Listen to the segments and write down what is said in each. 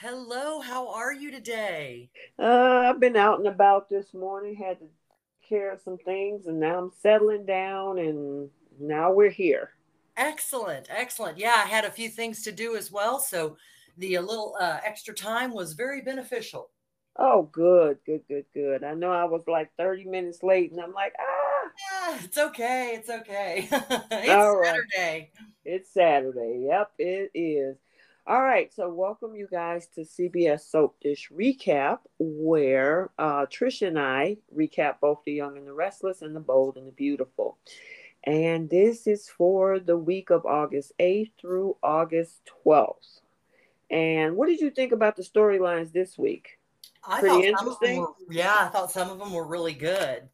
Hello, how are you today? Uh, I've been out and about this morning, had to care of some things, and now I'm settling down, and now we're here. Excellent, excellent. Yeah, I had a few things to do as well, so the a little uh, extra time was very beneficial. Oh, good, good, good, good. I know I was like 30 minutes late, and I'm like, ah. Yeah, it's okay, it's okay. it's All right. Saturday. It's Saturday. Yep, it is. All right, so welcome you guys to CBS Soap Dish Recap, where uh, Trisha and I recap both The Young and the Restless and The Bold and the Beautiful. And this is for the week of August 8th through August 12th. And what did you think about the storylines this week? I Pretty thought some of them interesting. were, yeah, I thought some of them were really good.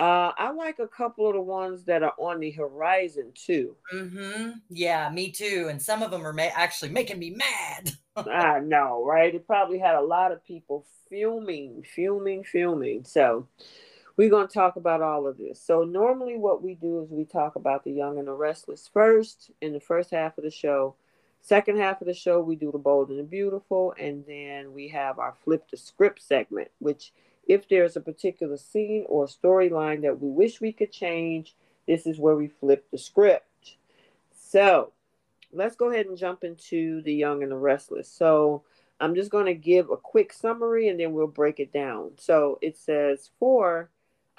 Uh, I like a couple of the ones that are on the horizon too. Mm-hmm. Yeah, me too. And some of them are ma- actually making me mad. I know, right? It probably had a lot of people fuming, fuming, fuming. So we're going to talk about all of this. So normally what we do is we talk about the young and the restless first in the first half of the show. Second half of the show, we do the bold and the beautiful, and then we have our flip the script segment, which if there's a particular scene or storyline that we wish we could change, this is where we flip the script. So let's go ahead and jump into the young and the restless. So I'm just going to give a quick summary and then we'll break it down. So it says for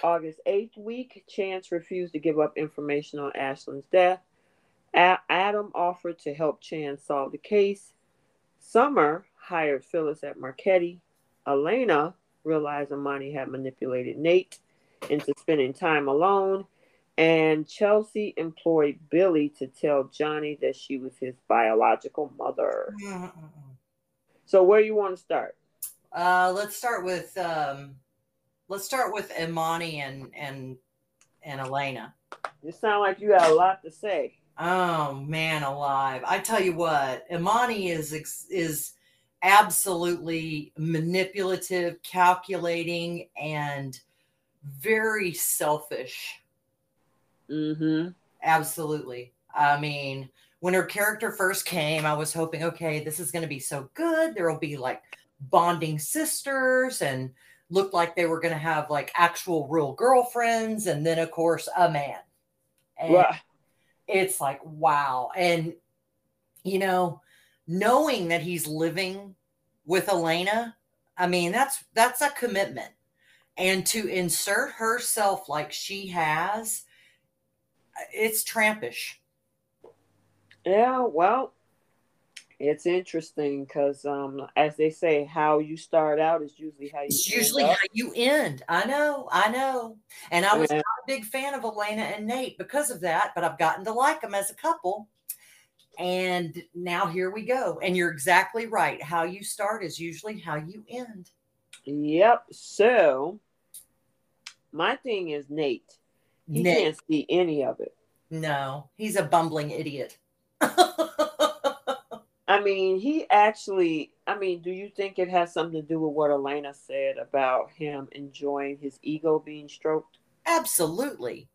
August 8th week, Chance refused to give up information on Ashland's death. A- Adam offered to help Chance solve the case. Summer hired Phyllis at Marchetti. Elena realized Imani had manipulated Nate into spending time alone. And Chelsea employed Billy to tell Johnny that she was his biological mother. So where you want to start? Uh, let's start with um, let's start with Imani and and and Elena. You sound like you got a lot to say. Oh man, alive! I tell you what, Imani is is absolutely manipulative, calculating, and very selfish. Mm-hmm. Absolutely. I mean, when her character first came, I was hoping, okay, this is going to be so good. There will be like bonding sisters and looked like they were going to have like actual real girlfriends. And then, of course, a man. And it's like, wow. And, you know, knowing that he's living with Elena, I mean, that's that's a commitment. And to insert herself like she has, it's trampish. Yeah, well, it's interesting because, um, as they say, how you start out is usually how you. It's end usually how you end. I know, I know. And I was Yeah. not a big fan of Elena and Nate because of that, but I've gotten to like them as a couple. And now here we go. And you're exactly right. How you start is usually how you end. Yep. So, my thing is Nate. He Nate. can't see any of it. No, he's a bumbling idiot. I mean, he actually. I mean, do you think it has something to do with what Elena said about him enjoying his ego being stroked? Absolutely.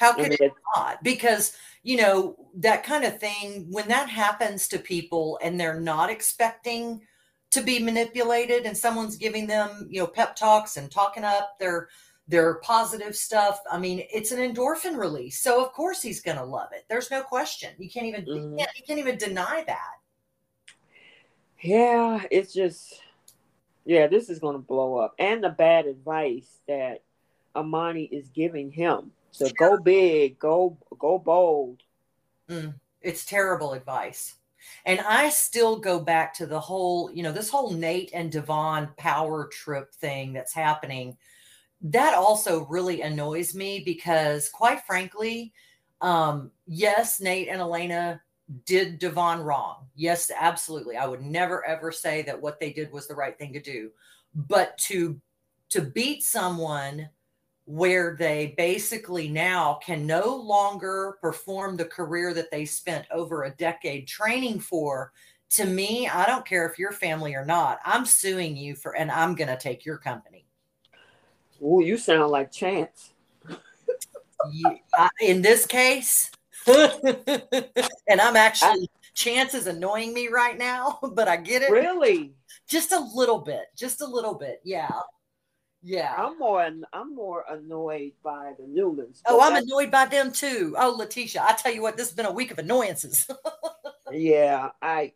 How could it not? Because, you know, that kind of thing, when that happens to people and they're not expecting to be manipulated and someone's giving them, you know, pep talks and talking up their their positive stuff, I mean, it's an endorphin release. So of course he's gonna love it. There's no question. You can't even you, Mhm. can't, you can't even deny that. Yeah, it's just. Yeah, this is going to blow up, and the bad advice that Imani is giving him. So go big, go go bold. Mm, it's terrible advice. And I still go back to the whole, you know, this whole Nate and Devon power trip thing that's happening. That also really annoys me because, quite frankly, um, yes, Nate and Elena did Devon wrong. Yes, absolutely. I would never ever say that what they did was the right thing to do. But to to beat someone where they basically now can no longer perform the career that they spent over a decade training for. To me i don't care if you're family or not i'm suing you for and i'm going to take your company. Oh you sound like chance. You, I, in this case and i'm actually I, chance is annoying me right now but i get it. Really? Just a little bit just a little bit yeah yeah. I'm more I'm more annoyed by the Newmans. Oh, I'm annoyed by them too. Oh, Letitia, I tell you what, this has been a week of annoyances. yeah, I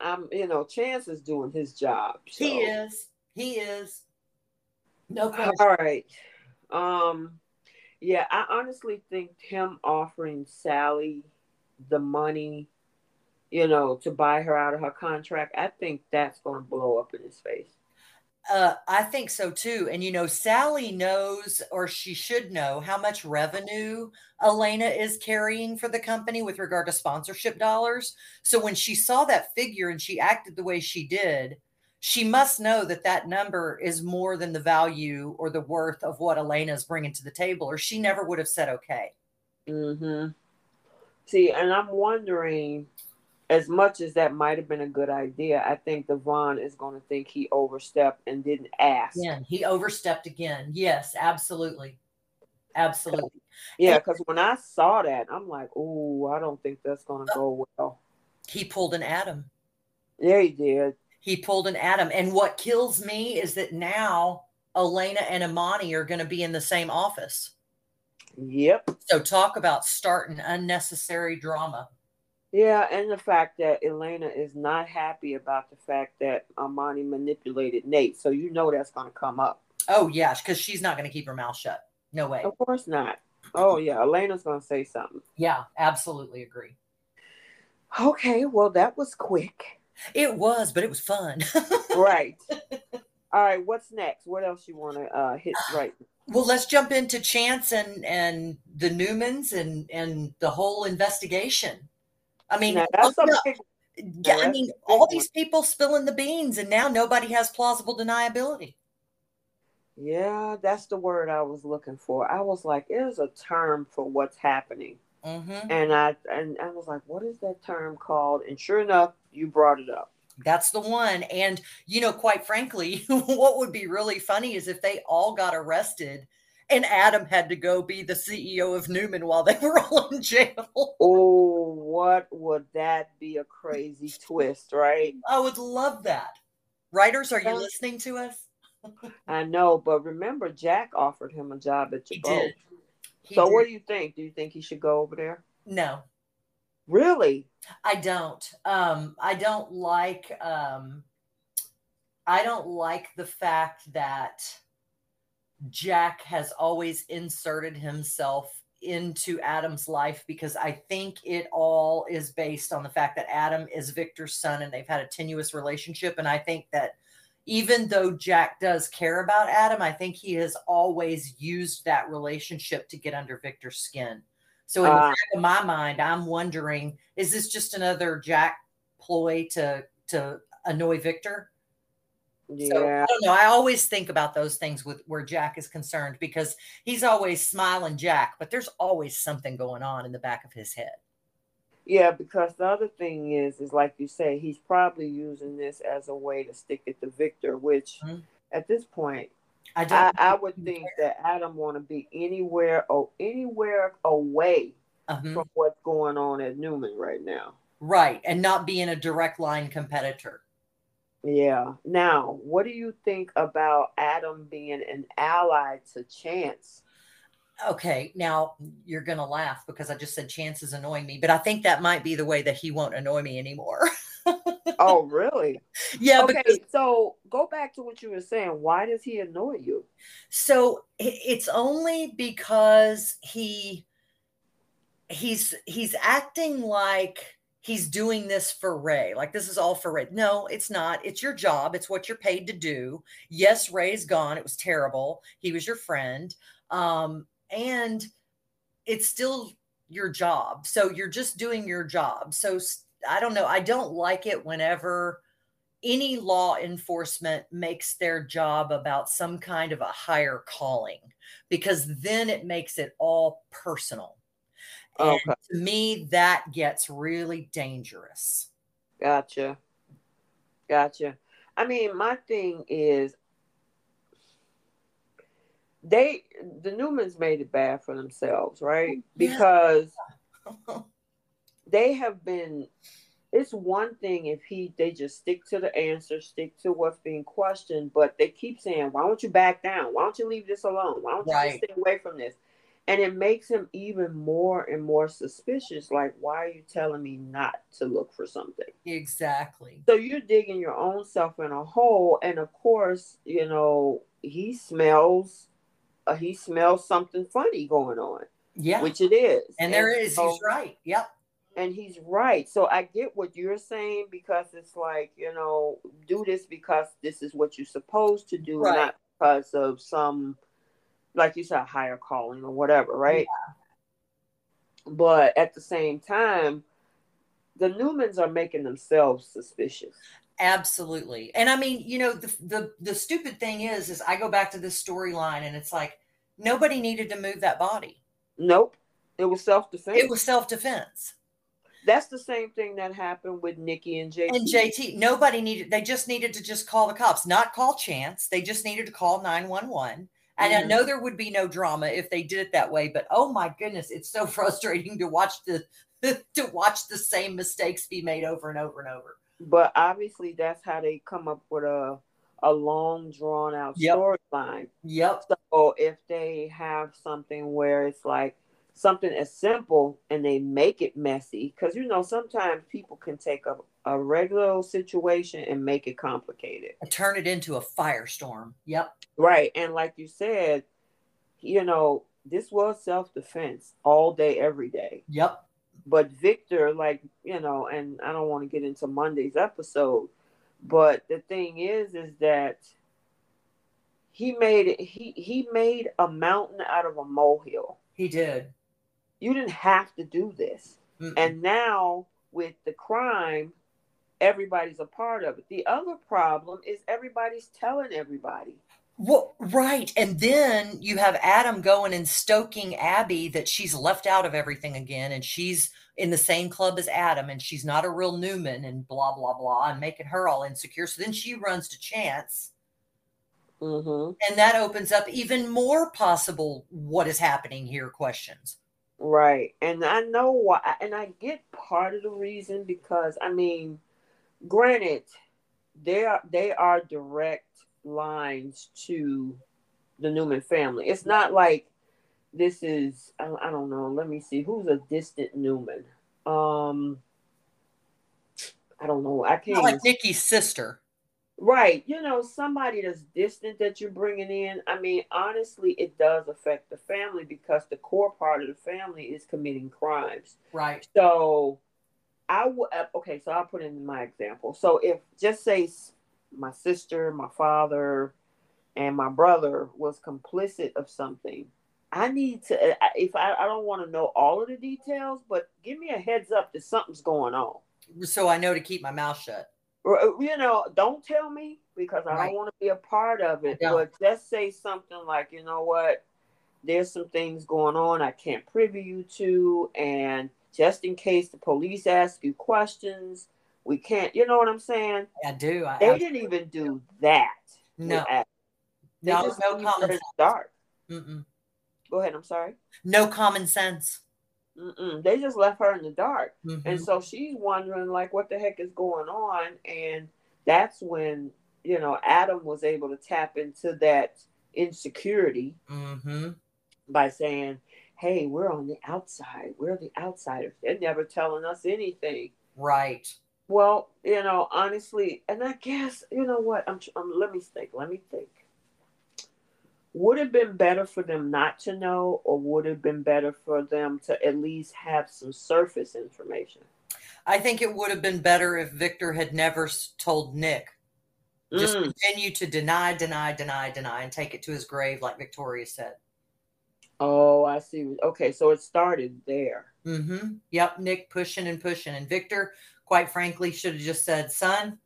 I'm you know, Chance is doing his job. So. He is. He is. No question. All right. Um yeah, I honestly think him offering Sally the money, you know, to buy her out of her contract, I think that's going to blow up in his face. Uh, I think so too. And you know, Sally knows, or she should know, how much revenue Elena is carrying for the company with regard to sponsorship dollars. So when she saw that figure and she acted the way she did, she must know that that number is more than the value or the worth of what Elena is bringing to the table, or she never would have said okay. Mm-hmm. See, and I'm wondering as much as that might have been a good idea, I think Devon is going to think he overstepped and didn't ask. Yeah, he overstepped again. Yes, absolutely. Absolutely. Yeah, because when I saw that, I'm like, oh, I don't think that's going to go well. He pulled an Adam. Yeah, he did. He pulled an Adam. And what kills me is that now Elena and Imani are going to be in the same office. Yep. So talk about starting unnecessary drama. Yeah, and the fact that Elena is not happy about the fact that Imani manipulated Nate. So you know that's going to come up. Oh, yeah, because she's not going to keep her mouth shut. No way. Of course not. Oh, yeah, Elena's going to say something. Yeah, absolutely agree. Okay, well, that was quick. It was, but it was fun. right. All right, what's next? What else you want to uh, hit right? Well, let's jump into Chance and and the Newmans and and the whole investigation. I mean, that's big, yeah, I mean, all these people spilling the beans, and now nobody has plausible deniability. Yeah, that's the word I was looking for. I was like, "There's a term for what's happening," mm-hmm. and I and I was like, "What is that term called?" And sure enough, you brought it up. That's the one. And you know, quite frankly, what would be really funny is if they all got arrested and Adam had to go be the CEO of Newman while they were all in jail. Oh, what would that be a crazy twist, right? I would love that. Writers, are you listening to us? I know, but remember, Jack offered him a job at Jabot. So, did. what do you think? Do you think he should go over there? No. Really? I don't. Um, I don't like. Um, I don't like the fact that Jack has always inserted himself into Adam's life because I think it all is based on the fact that Adam is Victor's son and they've had a tenuous relationship. And I think that even though Jack does care about Adam, I think he has always used that relationship to get under Victor's skin. So in uh, the back of my mind, I'm wondering, is this just another Jack ploy to to annoy Victor? Yeah. So, I don't know. I always think about those things with where Jack is concerned because he's always smiling Jack, but there's always something going on in the back of his head. Yeah, because the other thing is, is like you say, he's probably using this as a way to stick it to Victor, which mm-hmm. at this point, I, I, I would think that Adam want to be anywhere or anywhere away mm-hmm. from what's going on at Newman right now. Right, and not being a direct line competitor. Yeah. Now, what do you think about Adam being an ally to Chance? Okay, now you're going to laugh because I just said Chance is annoying me, but I think that might be the way that he won't annoy me anymore. oh, really? Yeah. Okay, because, so go back to what you were saying. Why does he annoy you? So it's only because he he's he's acting like he's doing this for Ray. Like this is all for Ray. No, it's not. It's your job. It's what you're paid to do. Yes, Ray's gone. It was terrible. He was your friend. Um, and it's still your job. So you're just doing your job. So I don't know. I don't like it whenever any law enforcement makes their job about some kind of a higher calling because then it makes it all personal. And Okay. to me, that gets really dangerous. Gotcha. Gotcha. I mean, my thing is they the Newmans made it bad for themselves, right? Because they have been it's one thing if he they just stick to the answer, stick to what's being questioned, but they keep saying, Why don't you back down? Why don't you leave this alone? Why don't you Right. just stay away from this? And it makes him even more and more suspicious. Like, why are you telling me not to look for something? exactly. So you're digging your own self in a hole, and of course, you know he smells, uh, he smells something funny going on, Yeah. which it is, and there is, so- he's right. Yep. and he's right. So I get what you're saying because it's like you know, do this because this is what you're supposed to do, Right. not because of some, like you said, higher calling or whatever, right? But at the same time, the Newmans are making themselves suspicious. Absolutely. And I mean, you know, the the the stupid thing is is I go back to this storyline and it's like nobody needed to move that body. Nope. It was self defense. It was self-defense. That's the same thing that happened with Nikki and JT. And JT, nobody needed they just needed to just call the cops, not call chance. They just needed to call 911. And I Mhm. know there would be no drama if they did it that way, but oh my goodness, it's so frustrating to watch the to watch the same mistakes be made over and over and over. But obviously, that's how they come up with a a long, drawn out Yep. storyline. Yep. So if they have something where it's like something as simple and they make it messy, because you know sometimes people can take a, a regular situation and make it complicated. Turn it into a firestorm. Yep. Right. And like you said, you know, this was self defense all day, every day. Yep. but Victor, like you know, and I don't want to get into Monday's episode, but the thing is, is that he made it. He he made a mountain out of a molehill. He did. You didn't have to do this, Mm-mm. and now with the crime, everybody's a part of it. The other problem is everybody's telling everybody. Well, right. And then you have Adam going and stoking Abby that she's left out of everything again and she's in the same club as Adam and she's not a real Newman and blah, blah, blah, and making her all insecure. So then she runs to Chance hmm and that opens up even more possible what is happening here questions. Right. And I know why and I get part of the reason because I mean, granted, they are they are direct lines to the Newman family. It's not like this is I, don't know, let me see who's a distant Newman. Um I don't know. I can't Not like Nikki's sister. Right. You know, somebody that's distant that you're bringing in. I mean, honestly, it does affect the family because the core part of the family is committing crimes. Right. So, I would, okay, so I'll put in my example. So, if just say my sister, my father, and my brother was complicit of something, I need to, if I, I don't want to know all of the details, but give me a heads up that something's going on So I know to keep my mouth shut. uh, you know, don't tell me because I Right. don't want to be a part of it. But just say something like, you know what, there's some things going on I can't privy you to, and just in case the police ask you questions, we can't. You know what I'm saying? I do. I, They I- didn't even do that. no, no, no common sense. dark. Mm-mm. Go ahead. I'm sorry. No common sense. Mm-mm. They just left her in the dark. Mhm. And so she's wondering, like, what the heck is going on? And that's when, you know, Adam was able to tap into that insecurity Mm-hmm. by saying, hey, we're on the outside. We're the outsiders. They're never telling us anything. Right. Well, you know, honestly, and I guess, you know what? I'm, I'm let me think. Let me think. Would it have been better for them not to know, or would it have been better for them to at least have some surface information? I think it would have been better if Victor had never told Nick. Just Mm. continue to deny, deny, deny, deny, and take it to his grave, like Victoria said. Oh, I see. Okay, so it started there. Mm-hmm. Yep. Nick pushing and pushing. And Victor, quite frankly, should have just said, son,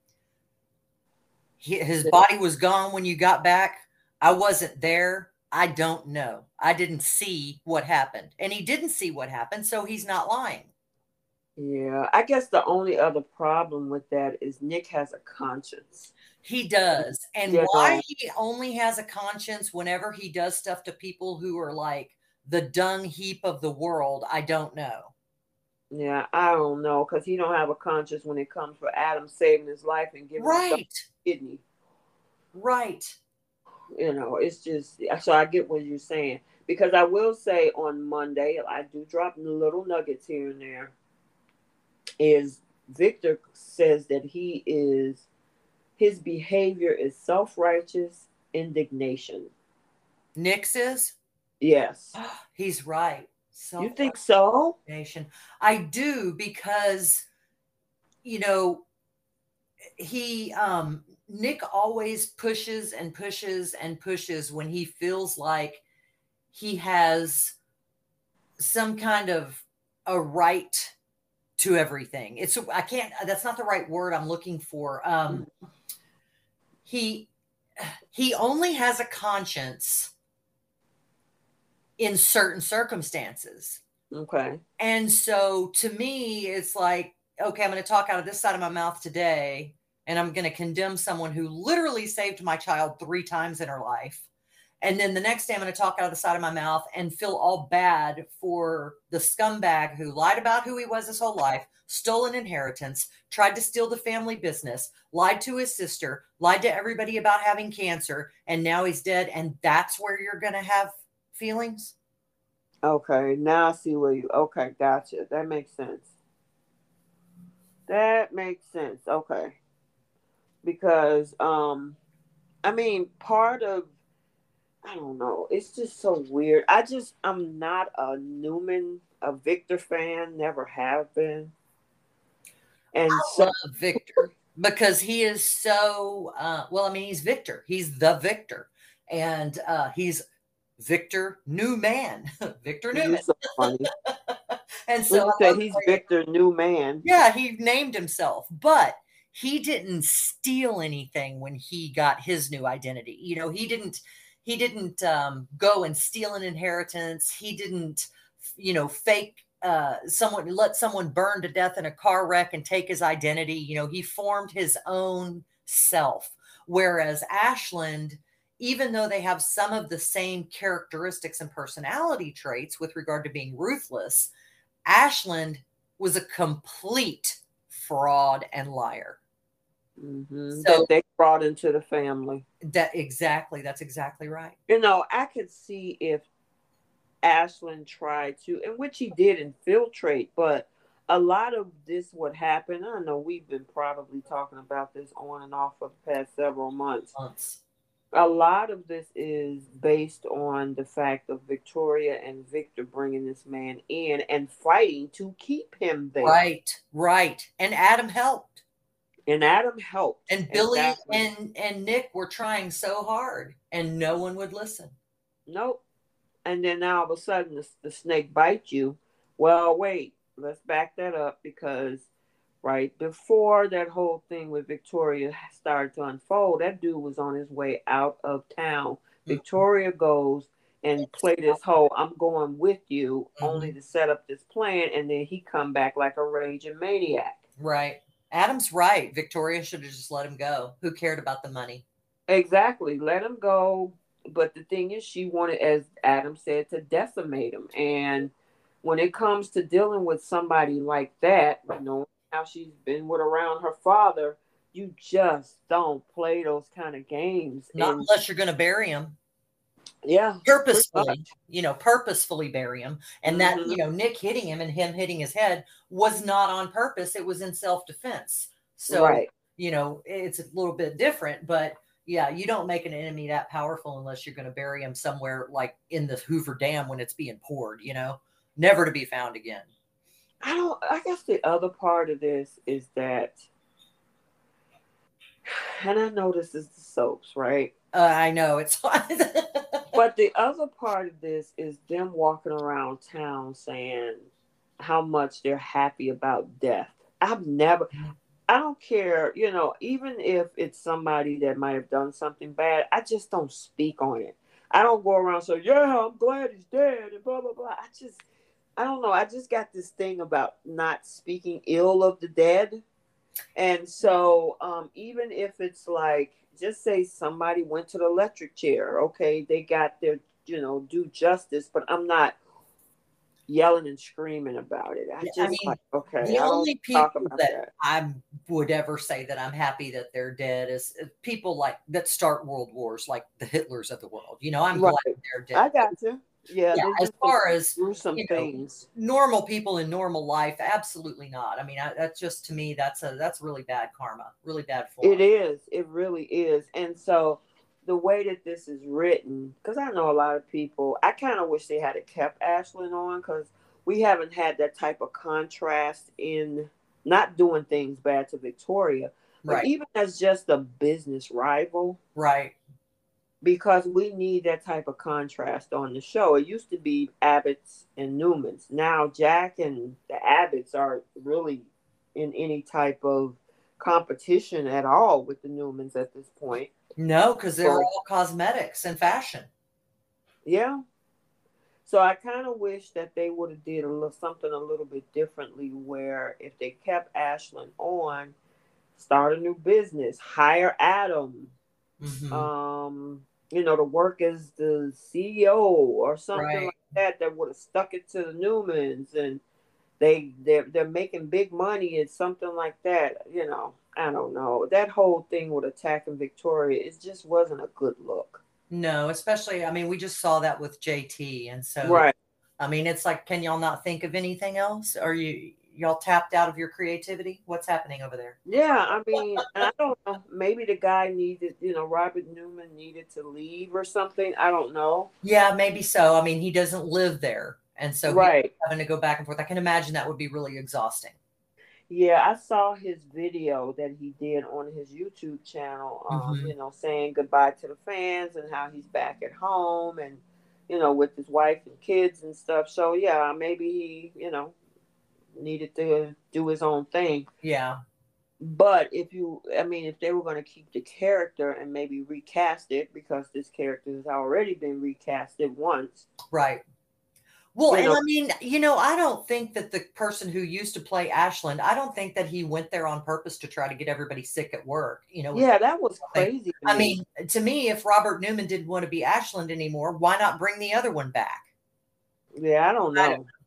his body was gone when you got back. I wasn't there. I don't know. I didn't see what happened. And he didn't see what happened, so he's not lying. Yeah, I guess the only other problem with that is Nick has a conscience. He does. And yeah. why he only has a conscience whenever he does stuff to people who are like the dung heap of the world, I don't know. Yeah, I don't know because he don't have a conscience when it comes for Adam saving his life and giving right. kidney. Right. You know, it's just so I get what you're saying because I will say on Monday I do drop little nuggets here and there. Is Victor says that he is his behavior is self righteous indignation. Nick's is. Yes, he's right. You think so? Nation. I do because you know he um Nick always pushes and pushes and pushes when he feels like he has some kind of a right to everything. It's I can't that's not the right word I'm looking for. Um he he only has a conscience in certain circumstances. Okay. And so to me, it's like, okay, I'm going to talk out of this side of my mouth today, and I'm going to condemn someone who literally saved my child three times in her life. And then the next day, I'm going to talk out of the side of my mouth and feel all bad for the scumbag who lied about who he was his whole life, stole an inheritance, tried to steal the family business, lied to his sister, lied to everybody about having cancer, and now he's dead. And that's where you're going to have feelings. Okay, now I see where you. Okay, gotcha. That makes sense. That makes sense. Okay, because um, I mean, part of I don't know. It's just so weird. I just I'm not a Newman, a Victor fan. Never have been. And I so Victor because he is so uh, well. I mean, he's Victor. He's the Victor, and uh, he's Victor Newman. Victor Newman. So funny. and so he's Victor Newman. Yeah, he named himself, but he didn't steal anything when he got his new identity. You know, he didn't he didn't um, go and steal an inheritance. He didn't, you know, fake uh, someone let someone burn to death in a car wreck and take his identity. You know, he formed his own self. Whereas Ashland even though they have some of the same characteristics and personality traits with regard to being ruthless, Ashland was a complete fraud and liar. Mm-hmm. So that they brought into the family. That exactly. That's exactly right. You know, I could see if Ashland tried to, and which he did infiltrate, but a lot of this would happen. I know we've been probably talking about this on and off for the past several months. Months a lot of this is based on the fact of Victoria and Victor bringing this man in and fighting to keep him there. Right, right. And Adam helped. And Adam helped. And Billy exactly. and and Nick were trying so hard, and no one would listen. Nope. And then now all of a sudden the, the snake bites you. Well, wait. Let's back that up because right before that whole thing with Victoria started to unfold, that dude was on his way out of town. Mm-hmm. Victoria goes and play this whole I'm going with you mm-hmm. only to set up this plan and then he come back like a raging maniac. Right. Adam's right. Victoria should have just let him go. Who cared about the money? Exactly. Let him go. But the thing is she wanted, as Adam said, to decimate him. And when it comes to dealing with somebody like that, you know, how she's been with around her father, you just don't play those kind of games. Not and, unless you're going to bury him. Yeah. Purposefully, you know, purposefully bury him. And mm-hmm. that, you know, Nick hitting him and him hitting his head was not on purpose. It was in self defense. So, right. you know, it's a little bit different, but yeah, you don't make an enemy that powerful unless you're going to bury him somewhere like in the Hoover Dam when it's being poured, you know, never to be found again. I don't. I guess the other part of this is that, and I know this is the soaps, right? Uh, I know it's but the other part of this is them walking around town saying how much they're happy about death. I've never. I don't care, you know, even if it's somebody that might have done something bad, I just don't speak on it. I don't go around saying, "Yeah, I'm glad he's dead," and blah blah blah. I just, I don't know. I just got this thing about not speaking ill of the dead, and so um, even if it's like, just say somebody went to the electric chair, okay, they got their, you know, do justice, but I'm not yelling and screaming about it. I just I mean, like, okay. The only people that, that, I would ever say that I'm happy that they're dead is uh, people like that start world wars, like the Hitlers of the world. You know, I'm right. glad they're dead. I got you. Yeah, yeah as far as some you know, things, normal people in normal life, absolutely not. I mean, I, that's just to me, that's a that's really bad karma, really bad form. It is. It really is. And so, the way that this is written, because I know a lot of people, I kind of wish they had kept Ashland on because we haven't had that type of contrast in not doing things bad to Victoria, but right. even as just a business rival. Right. Because we need that type of contrast on the show. It used to be Abbott's and Newman's. Now Jack and the Abbotts are really in any type of competition at all with the Newmans at this point. No, because they're so, all cosmetics and fashion. Yeah. So I kind of wish that they would have did a little something a little bit differently where if they kept Ashland on, start a new business, hire Adam, mm-hmm. um, you know, to work as the CEO or something right. like that that would have stuck it to the Newmans and they they're they're making big money and something like that, you know. I don't know. That whole thing with attacking Victoria, it just wasn't a good look. No, especially I mean, we just saw that with JT, and so right. I mean, it's like, can y'all not think of anything else? Are you y'all tapped out of your creativity? What's happening over there? Yeah, I mean, I don't know. Maybe the guy needed, you know, Robert Newman needed to leave or something. I don't know. Yeah, maybe so. I mean, he doesn't live there, and so right having to go back and forth. I can imagine that would be really exhausting. Yeah, I saw his video that he did on his YouTube channel, um, mm-hmm. you know, saying goodbye to the fans and how he's back at home and, you know, with his wife and kids and stuff. So, yeah, maybe he, you know, needed to do his own thing. Yeah. But if you, I mean, if they were going to keep the character and maybe recast it because this character has already been recasted once. Right well, and know, I mean, you know, I don't think that the person who used to play Ashland, I don't think that he went there on purpose to try to get everybody sick at work. You know, yeah, that was crazy. I mean, to me, if Robert Newman didn't want to be Ashland anymore, why not bring the other one back? Yeah, I don't know. I don't know.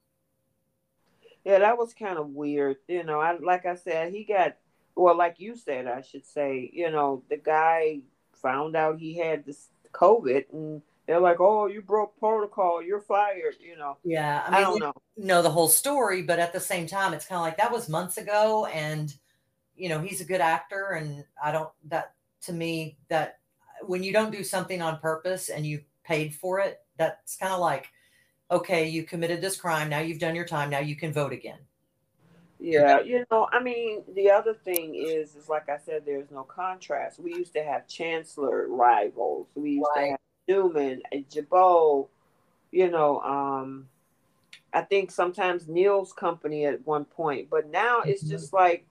Yeah, that was kind of weird. You know, I like I said, he got well, like you said, I should say, you know, the guy found out he had this COVID and they're like, "Oh, you broke protocol, you're fired." You know. Yeah, I, mean, I don't know. Know the whole story, but at the same time, it's kind of like that was months ago, and you know he's a good actor, and I don't that to me that when you don't do something on purpose and you paid for it, that's kind of like, okay, you committed this crime, now you've done your time, now you can vote again. Yeah, you know, I mean, the other thing is, is like I said, there's no contrast. We used to have chancellor rivals. We used right. to have Newman and Jabot, you know, um, I think sometimes Neil's company at one point, but now mm-hmm. it's just like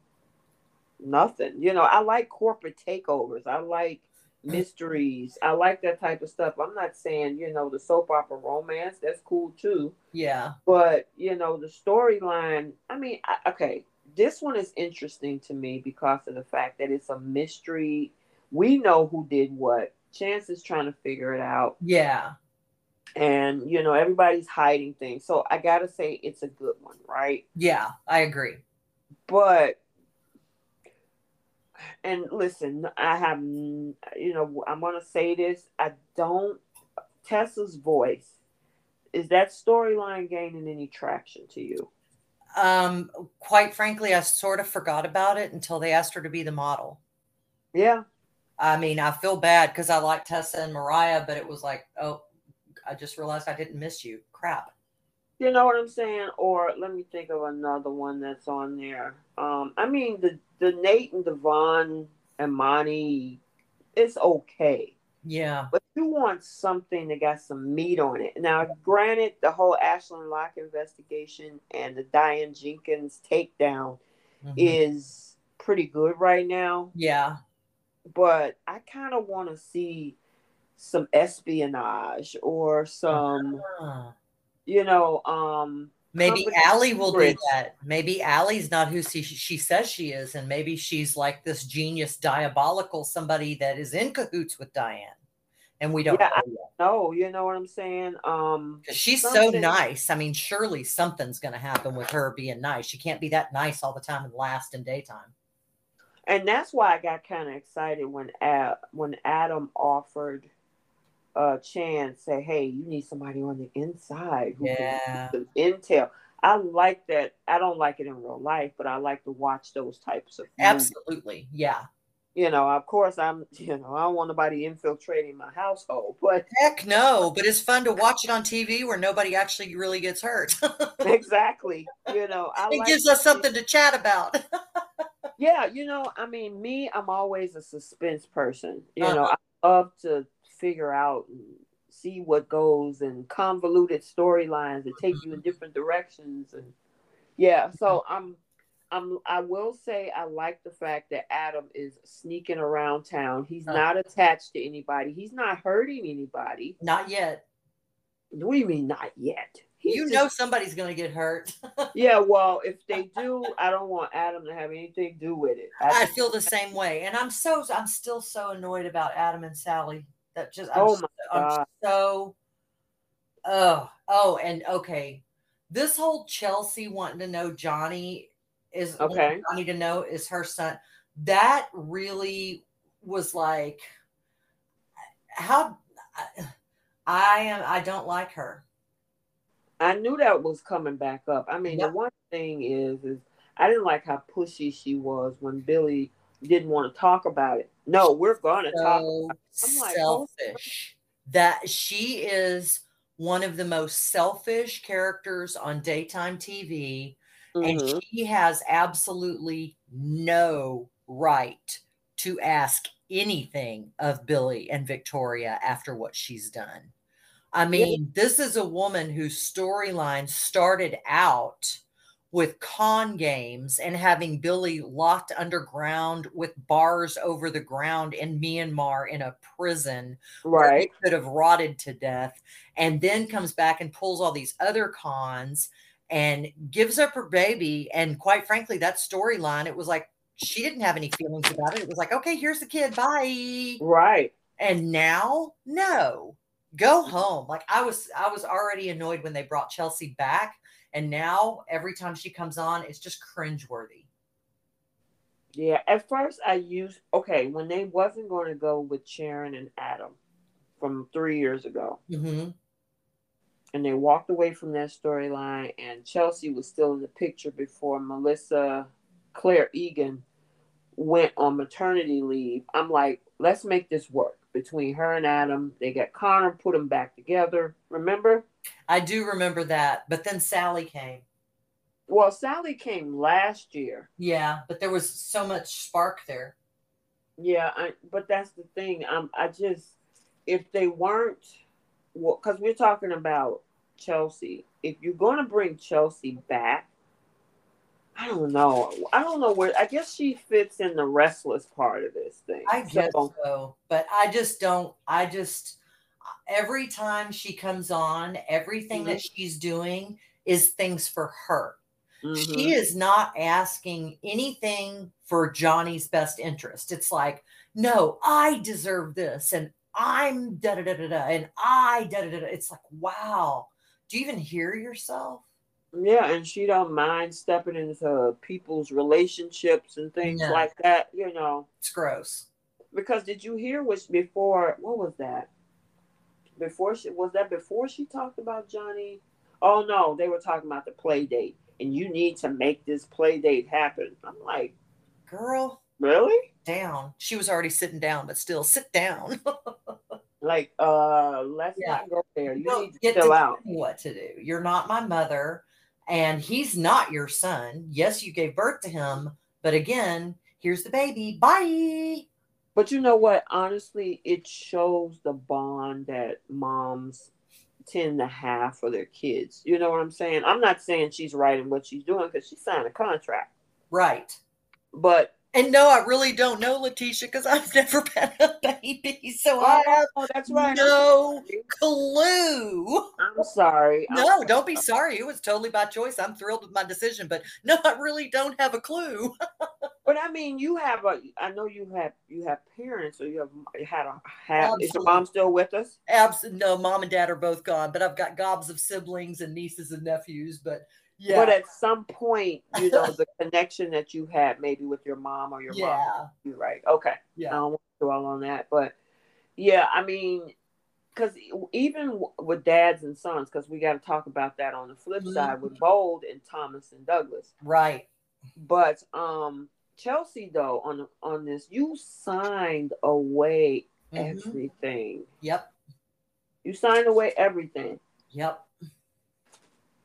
nothing. You know, I like corporate takeovers. I like mysteries. I like that type of stuff. I'm not saying, you know, the soap opera romance, that's cool too. Yeah. But, you know, the storyline, I mean, I, okay, this one is interesting to me because of the fact that it's a mystery. We know who did what. Chance is trying to figure it out. Yeah. And you know, everybody's hiding things. So I gotta say it's a good one, right? Yeah, I agree. But and listen, I have you know, I'm gonna say this. I don't Tessa's voice. Is that storyline gaining any traction to you? Um, quite frankly, I sort of forgot about it until they asked her to be the model. Yeah, I mean, I feel bad because I like Tessa and Mariah, but it was like, oh, I just realized I didn't miss you. Crap. You know what I'm saying? Or let me think of another one that's on there. Um, I mean, the the Nate and Devon and Monty, it's okay. Yeah. But you want something that got some meat on it. Now, granted, the whole Ashland Locke investigation and the Diane Jenkins takedown mm-hmm. is pretty good right now. Yeah. But I kind of want to see some espionage or some, Uh, you know, um, maybe Allie will do that. Maybe Allie's not who she, she says she is, and maybe she's like this genius, diabolical somebody that is in cahoots with Diane, and we don't Yeah, know. No, you know what I'm saying? Um, she's so nice. I mean, surely something's going to happen with her being nice. She can't be that nice all the time and last in daytime. and that's why I got kind of excited when Ad, when Adam offered uh Chan say, "Hey, you need somebody on the inside who Yeah. can give some intel." I like that. I don't like it in real life, but I like to watch those types of movies. Absolutely. Yeah. You know, of course, I'm. You know, I don't want nobody infiltrating my household, but Heck no, but it's fun to watch it on TV where nobody actually really gets hurt. exactly. You know, I it like gives us something to chat about. Yeah, you know, I mean, me, I'm always a suspense person. You know, Uh-huh. I love to figure out and see what goes and convoluted storylines that take you in different directions and yeah, so I'm I'm I will say I like the fact that Adam is sneaking around town. He's Uh. not attached to anybody. He's not hurting anybody. Not yet. What do you mean not yet? He's You just- know somebody's going to get hurt. Yeah, well, if they do, I don't want Adam to have anything to do with it. I feel the same way, and I'm so I'm still so annoyed about Adam and Sally. That just I'm, Oh so- my I'm God. so oh oh and okay, this whole Chelsea wanting to know Johnny is Okay. Johnny to know is her son. That really was like how I am. I don't like her. I knew that was coming back up. I mean, Yep. the one thing is, is I didn't like how pushy she was when Billy didn't want to talk about it. No, we're gonna talk. I'm like, hold selfish that she is one of the most selfish characters on daytime TV, and Mhm. she has absolutely no right to ask anything of Billy and Victoria after what she's done. I mean, this is a woman whose storyline started out with con games and having Billy locked underground with bars over the ground in Myanmar in a prison where he Right. could have rotted to death, and then comes back and pulls all these other cons and gives up her baby. And quite frankly, that storyline, it was like she didn't have any feelings about it. It was like, okay, here's the kid, bye. Right. And now, no, go home. Like I was, I was already annoyed when they brought Chelsea back, and now every time she comes on, it's just cringeworthy. Yeah. At first, I used okay when they wasn't going to go with Sharon and Adam from three years ago, Mm-hmm. and they walked away from that storyline, and Chelsea was still in the picture before Melissa Claire Egan went on maternity leave. I'm like, let's make this work between her and Adam. They got Connor, put them back together. Remember? I do remember that, but then Sally came. Well, Sally came last year. Yeah, but there was so much spark there. Yeah, I, but that's the thing. Um, I just if they weren't, well, because we're talking about Chelsea. If you're going to bring Chelsea back, I don't know. I don't know where. I guess she fits in the restless part of this thing. I guess So, so, but I just don't. I just every time she comes on, everything that she's doing is things for her. mhm. She is not asking anything for Johnny's best interest. It's like, no, I deserve this, and I'm da da da da da, and I da da da. It's like, wow. Do you even hear yourself? Yeah, and she don't mind stepping into people's relationships and things No. like that. You know, It's gross. because did you hear was before? What was that? Before she was that before she talked about Johnny? Oh no, they were talking about the play date, and you need to make this play date happen. I'm like, Girl, really? down. She was already sitting down, but still sit down. Like, uh, let's Yeah. not go there. You don't need to get chill to out. what to do. You're not my mother, and he's not your son. Yes, you gave birth to him, but again, here's the baby. Bye. But you know what? Honestly, it shows the bond that moms tend to have for their kids. You know what I'm saying? I'm not saying she's right in what she's doing because she signed a contract. Right. But And no, I really don't know, Letitia, because I've never had a baby. So Oh, I have oh, that's right. no clue. I'm sorry. I'm No, sorry. don't be sorry. It was totally by choice. I'm thrilled with my decision, but no, I really don't have a clue. But I mean, you have a. I know you have you have parents, or you have had a have. Is your mom still with us? Abs- no, mom and dad are both gone, but I've got gobs of siblings and nieces and nephews. But yeah, But at some point, you know, the connection that you had maybe with your mom or your mom. yeah, You're right. Okay. Yeah. I don't want to dwell on that, but yeah, I mean, because even with dads and sons, because we got to talk about that on the flip Mhm. side with Bold and Thomas and Douglas. right. But um, Chelsea though on on this, you signed away Mhm. everything. Yep, You signed away everything. yep,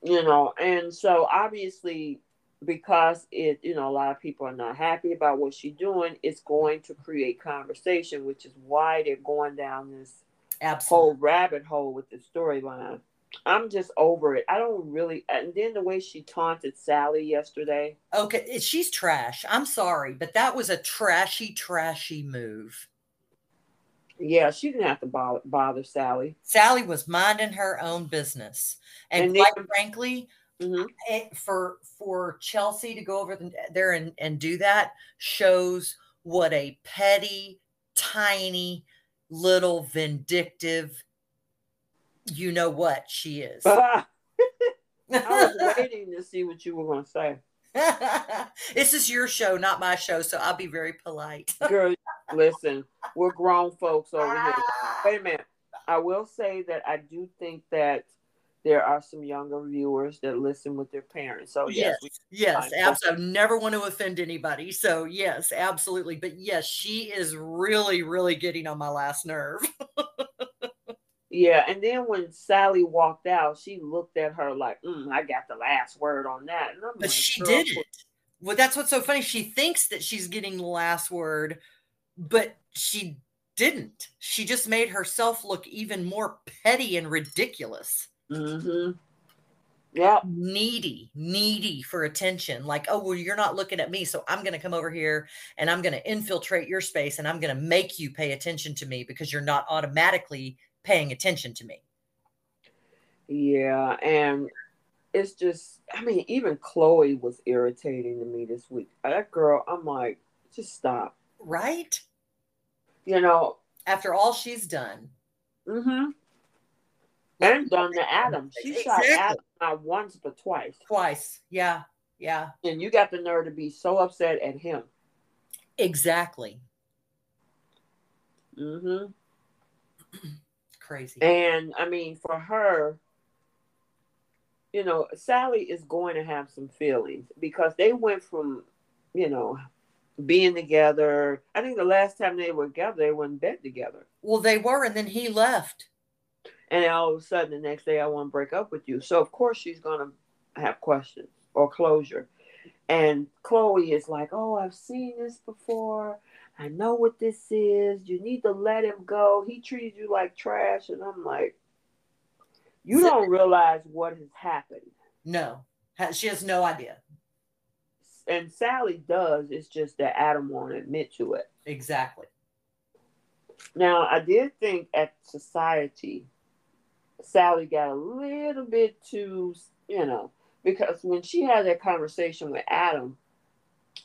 you know and so obviously because it you know a lot of people are not happy about what she's doing it's going to create conversation which is why they're going down this absolutely. whole rabbit hole with the storyline i'm just over it i don't really and then the way she taunted sally yesterday Okay, she's trash. I'm sorry, but that was a trashy, trashy move. Yeah she didn't have to bother, bother sally Sally was minding her own business, and, And quite frankly, Mhm. it, for for Chelsea to go over there and, and do that shows what a petty, tiny, little vindictive, you know what she is. i was waiting to see what you were going to say this is your show, not my show, so I'll be very polite. girl listen we're grown folks over here Wait a minute. I will say that I do think that there are some younger viewers that listen with their parents. So yes, yes, yes, absolutely. Never want to offend anybody. So yes, absolutely. But yes, she is really, really getting on my last nerve. yeah. And then when Sally walked out, she looked at her like, mm, "I got the last word on that." But like, she didn't. Well, that's what's so funny. She thinks that she's getting the last word, but she didn't. She just made herself look even more petty and ridiculous. Mm-hmm. Yep. Needy, needy for attention. Like, oh, well, you're not looking at me. So I'm going to come over here and I'm going to infiltrate your space and I'm going to make you pay attention to me because you're not automatically paying attention to me. Yeah, and it's just, I mean, even Chloe was irritating to me this week. That girl, I'm like, just stop. Right? You know. After all she's done. Mm-hmm. And done to Adam. She shot Adam not once but twice. Twice. Yeah. Yeah. And you got the nerve to be so upset at him. Exactly. Mm hmm Crazy. And I mean, for her, you know, Sally is going to have some feelings because they went from, you know, being together. I think the last time they were together, they were in bed together. Well, they were, and then he left. And all of a sudden, the next day, I want to break up with you. So, of course, she's going to have questions or closure. And Chloe is like, Oh, I've seen this before. I know what this is. You need to let him go. He treated you like trash. And I'm like, You don't realize what has happened. No, she has no idea. And Sally does. It's just that Adam won't admit to it. Exactly. Now, I did think at society, Sally got a little bit too, you know, because when she had that conversation with Adam,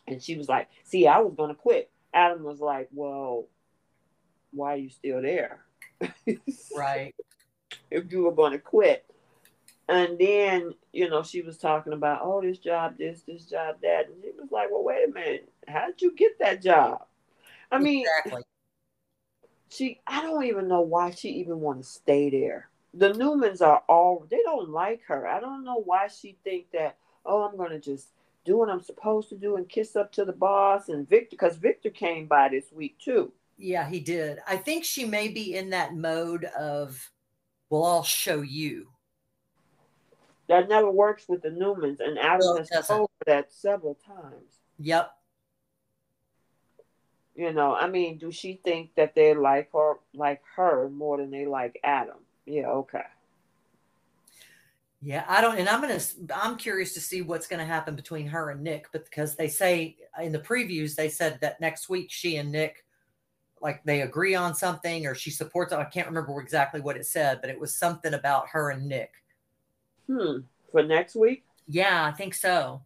and she was like, "See, I was gonna quit." Adam was like, "Well, why are you still there? Right. if you were gonna quit." And then, you know, she was talking about, "Oh, this job, this, this job, that," and he was like, "Well, wait a minute, how did you get that job?" I mean, exactly. she I don't even know why she even want to stay there. The Newmans are all they don't like her. I don't know why she think that oh I'm gonna just do what I'm supposed to do and kiss up to the boss and Victor because Victor came by this week too. Yeah, he did. I think she may be in that mode of, well, I'll show you. That never works with the Newmans and Adam has doesn't. told her that several times. Yep. You know, I mean, do she think that they like her like her more than they like Adam? Yeah, okay. Yeah, I don't, and I'm gonna. I'm curious to see what's going to happen between her and Nick, but because they say in the previews they said that next week she and Nick, like they agree on something or she supports. I can't remember exactly what it said, but it was something about her and Nick. Hmm. For next week? Yeah, I think so.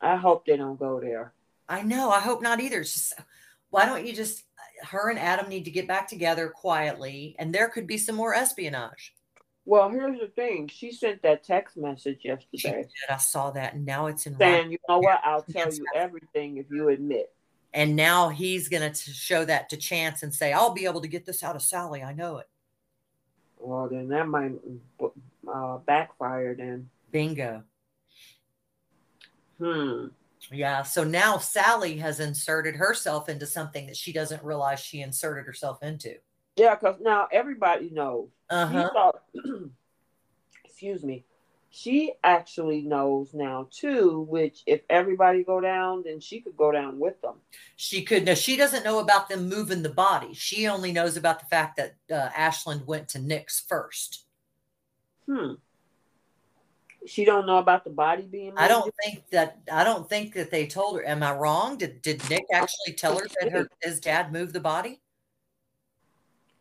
I hope they don't go there. I know. I hope not either. It's just why don't you just her and Adam need to get back together quietly, and there could be some more espionage. Well, here's the thing. She sent that text message yesterday. I saw that, and now it's in. Saying, you know what? I'll tell you everything if you admit. And now he's going to show that to Chance and say, "I'll be able to get this out of Sally. I know it." Well, then that might uh, backfire. Then bingo. Hmm. Yeah. So now Sally has inserted herself into something that she doesn't realize she inserted herself into. Yeah, because now everybody knows. Uh-huh. Excuse me. She actually knows now too, which if everybody go down, then she could go down with them. She could. No, she doesn't know about them moving the body. She only knows about the fact that uh, Ashland went to Nick's first. Hmm. She don't know about the body being. Moved? I don't think that. I don't think that they told her. Am I wrong? Did Did Nick actually tell her that her, his dad moved the body?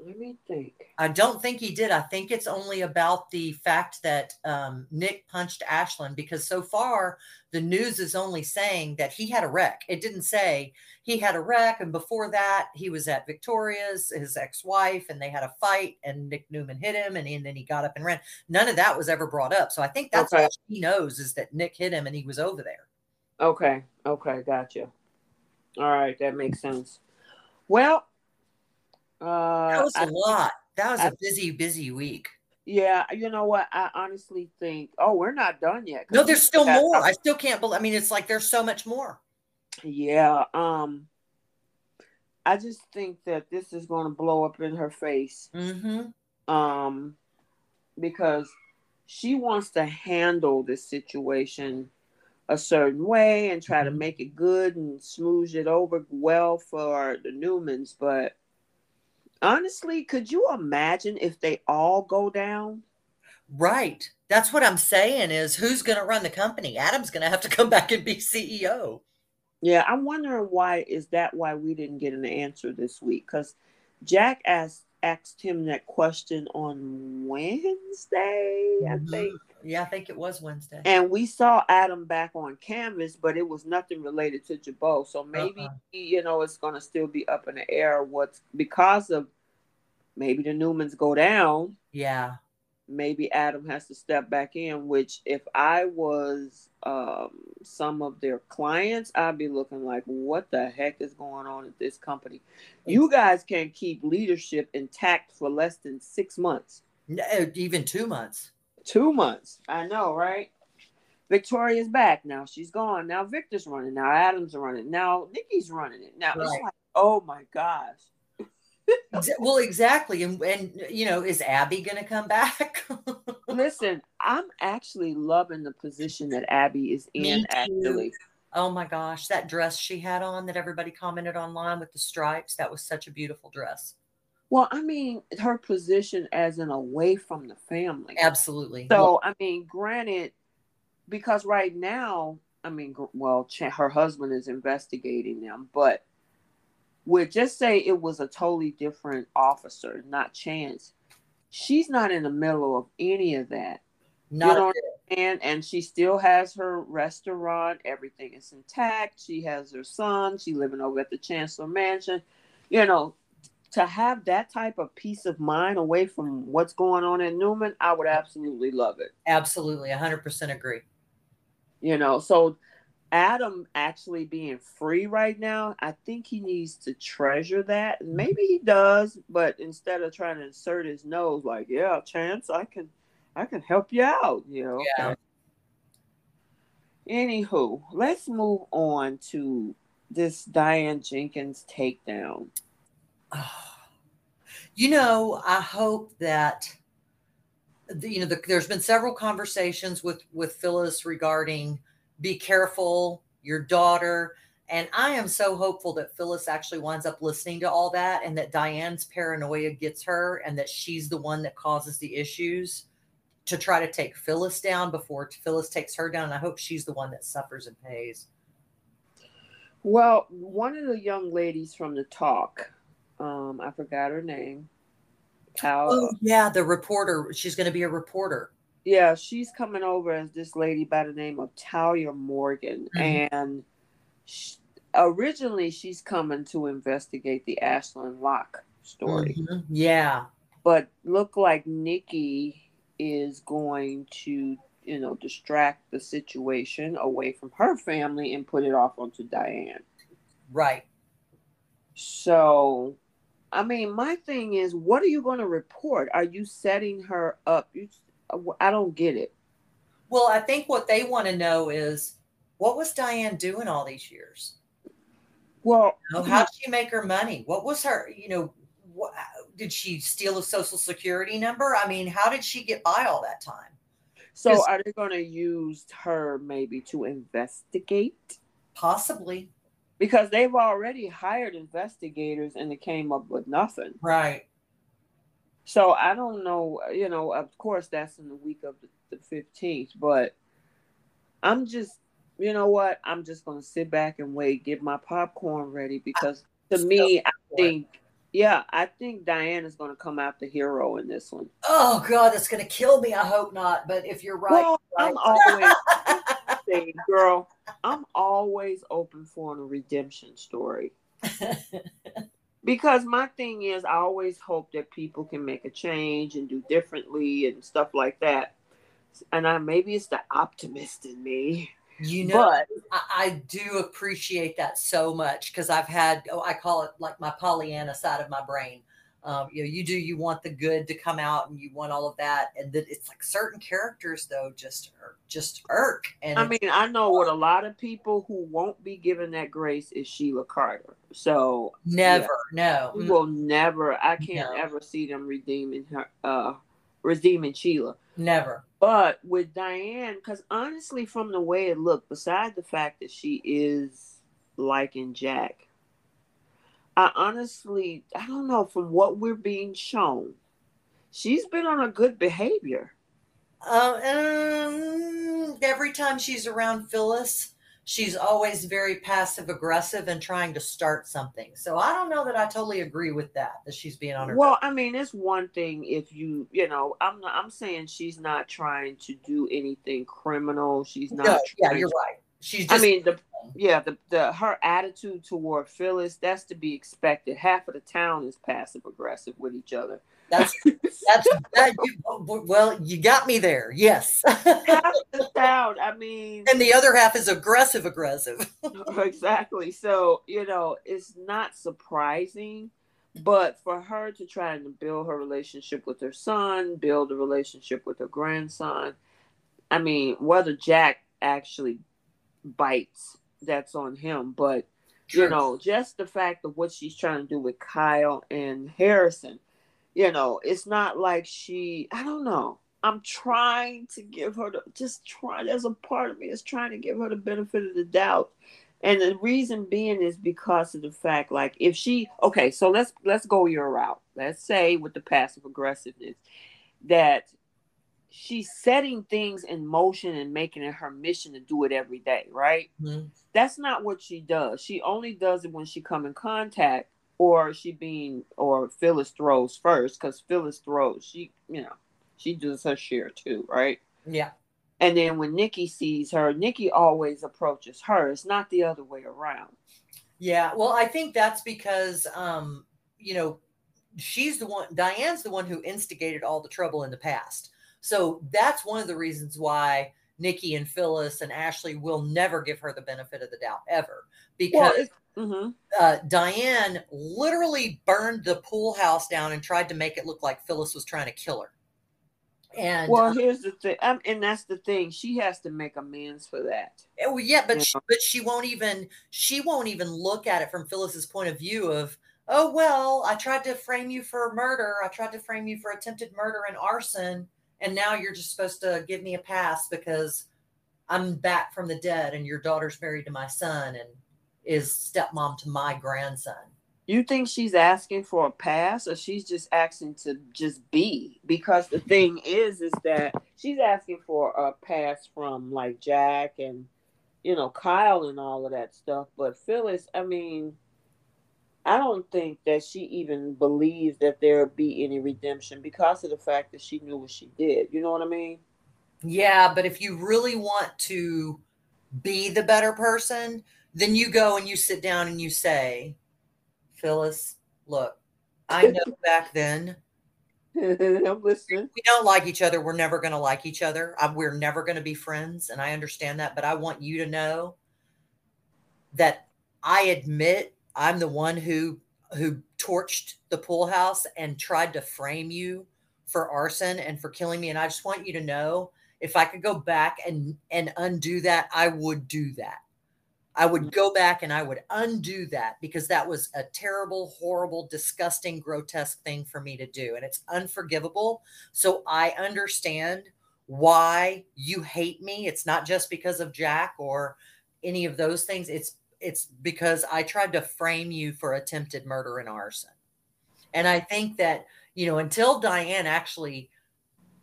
Let me think. I don't think he did. I think it's only about the fact that um, Nick punched Ashland because so far the news is only saying that he had a wreck. It didn't say he had a wreck. And before that, he was at Victoria's, his ex wife, and they had a fight and Nick Newman hit him and, and then he got up and ran. None of that was ever brought up. So I think that's okay. all he knows is that Nick hit him and he was over there. Okay. Okay. Gotcha. All right. That makes sense. Well, uh, that was a I, lot. That was I, a busy, busy week. Yeah, you know what? I honestly think. Oh, we're not done yet. No, there's still more. I still can't believe. I mean, it's like there's so much more. Yeah. Um. I just think that this is going to blow up in her face. Mm-hmm. Um, because she wants to handle this situation a certain way and try to mm-hmm. make it good and smooth it over well for the Newmans, but honestly, could you imagine if they all go down? Right. That's what I'm saying is who's going to run the company? Adam's going to have to come back and be CEO. Yeah, I'm wondering why is that why we didn't get an answer this week cuz Jack asked asked him that question on Wednesday, mm-hmm. I think. Yeah, I think it was Wednesday. And we saw Adam back on canvas, but it was nothing related to Jabot. So maybe uh-uh. you know it's going to still be up in the air. What's because of maybe the Newmans go down. Yeah. Maybe Adam has to step back in. Which, if I was um, some of their clients, I'd be looking like, what the heck is going on at this company? You guys can't keep leadership intact for less than six months. No, even two months. Two months. I know, right? Victoria's back now. She's gone. Now Victor's running. Now Adam's running. Now Nikki's running it. Now right. it's like, oh my gosh. well, exactly. And and you know, is Abby gonna come back? Listen, I'm actually loving the position that Abby is in actually. Oh my gosh, that dress she had on that everybody commented online with the stripes, that was such a beautiful dress. Well, I mean, her position as an away from the family. Absolutely. So, I mean, granted, because right now, I mean, well, her husband is investigating them, but would just say it was a totally different officer, not Chance. She's not in the middle of any of that. Not you know and and she still has her restaurant. Everything is intact. She has her son. She living over at the Chancellor Mansion. You know, to have that type of peace of mind away from what's going on in Newman, I would absolutely love it. Absolutely, 100% agree. You know, so Adam actually being free right now, I think he needs to treasure that. Maybe he does, but instead of trying to insert his nose, like, yeah, chance, I can I can help you out, you know. Yeah. Anywho, let's move on to this Diane Jenkins takedown. You know, I hope that you know the, there's been several conversations with with Phyllis regarding be careful, your daughter. And I am so hopeful that Phyllis actually winds up listening to all that and that Diane's paranoia gets her and that she's the one that causes the issues. to try to take Phyllis down before Phyllis takes her down. And I hope she's the one that suffers and pays. Well, one of the young ladies from the talk, um, I forgot her name. How? Oh, yeah, the reporter. She's going to be a reporter. Yeah, she's coming over as this lady by the name of Talia Morgan, mm-hmm. and she, originally she's coming to investigate the Ashland Locke story. Mm-hmm. Yeah, but look like Nikki is going to you know distract the situation away from her family and put it off onto Diane. Right. So, I mean, my thing is, what are you going to report? Are you setting her up? You, uh, I don't get it. Well, I think what they want to know is what was Diane doing all these years? Well, you know, how did she make her money? What was her, you know, what, did she steal a social security number? I mean, how did she get by all that time? So are they going to use her maybe to investigate? Possibly. Because they've already hired investigators and it came up with nothing. Right. So I don't know, you know, of course that's in the week of the, the 15th, but I'm just, you know what? I'm just going to sit back and wait, get my popcorn ready because to me, I think yeah, I think Diane is going to come out the hero in this one. Oh God, that's going to kill me. I hope not. But if you're right, well, right. I'm always girl, I'm always open for a redemption story. because my thing is, I always hope that people can make a change and do differently and stuff like that. And I maybe it's the optimist in me you know, but, I, I, do appreciate that so much because I've had, oh, I call it like my Pollyanna side of my brain. Um, you know, you do, you want the good to come out and you want all of that. And that it's like certain characters though, just, just irk. And I mean, I know what a lot of people who won't be given that grace is Sheila Carter. So never, yeah, no, we will never, I can't no. ever see them redeeming her, uh, redeeming Sheila. Never. But with Diane, because honestly, from the way it looked, beside the fact that she is liking Jack, I honestly, I don't know, from what we're being shown, she's been on a good behavior. Uh, um, every time she's around Phyllis, she's always very passive aggressive and trying to start something. So I don't know that I totally agree with that that she's being on her. Well, I mean, it's one thing if you, you know, I'm not, I'm saying she's not trying to do anything criminal. She's not. No, yeah, you're right. She's. Just, I mean, the yeah, the the her attitude toward Phyllis that's to be expected. Half of the town is passive aggressive with each other. That's that's that you, well, you got me there. Yes. half the town. I mean, and the other half is aggressive, aggressive. exactly. So you know, it's not surprising, but for her to try and build her relationship with her son, build a relationship with her grandson. I mean, whether Jack actually bites, that's on him. But True. you know, just the fact of what she's trying to do with Kyle and Harrison you know, it's not like she, I don't know. I'm trying to give her the just try. There's a part of me is trying to give her the benefit of the doubt, and the reason being is because of the fact, like, if she okay, so let's let's go your route. Let's say with the passive aggressiveness that she's setting things in motion and making it her mission to do it every day, right? Mm-hmm. That's not what she does. She only does it when she come in contact or she being or Phyllis throws first because Phyllis throws. She you know she does her share too, right? Yeah. And then when Nikki sees her, Nikki always approaches her. It's not the other way around. Yeah. Well, I think that's because um, you know, she's the one Diane's the one who instigated all the trouble in the past. So that's one of the reasons why Nikki and Phyllis and Ashley will never give her the benefit of the doubt ever because well, Mm-hmm. Uh, Diane literally burned the pool house down and tried to make it look like Phyllis was trying to kill her. And well, here's the thing, um, and that's the thing. She has to make amends for that. Oh yeah, but she, but she won't even she won't even look at it from Phyllis's point of view of oh well, I tried to frame you for murder, I tried to frame you for attempted murder and arson, and now you're just supposed to give me a pass because I'm back from the dead and your daughter's married to my son and is stepmom to my grandson. You think she's asking for a pass or she's just asking to just be? Because the thing is, is that she's asking for a pass from like Jack and, you know, Kyle and all of that stuff. But Phyllis, I mean, I don't think that she even believes that there be any redemption because of the fact that she knew what she did. You know what I mean? Yeah, but if you really want to be the better person, then you go and you sit down and you say, Phyllis, look, I know back then. I'm listening. We don't like each other. We're never going to like each other. I, we're never going to be friends. And I understand that. But I want you to know that I admit I'm the one who who torched the pool house and tried to frame you for arson and for killing me. And I just want you to know if I could go back and and undo that, I would do that. I would go back and I would undo that because that was a terrible, horrible, disgusting, grotesque thing for me to do. And it's unforgivable. So I understand why you hate me. It's not just because of Jack or any of those things. It's it's because I tried to frame you for attempted murder and arson. And I think that, you know, until Diane actually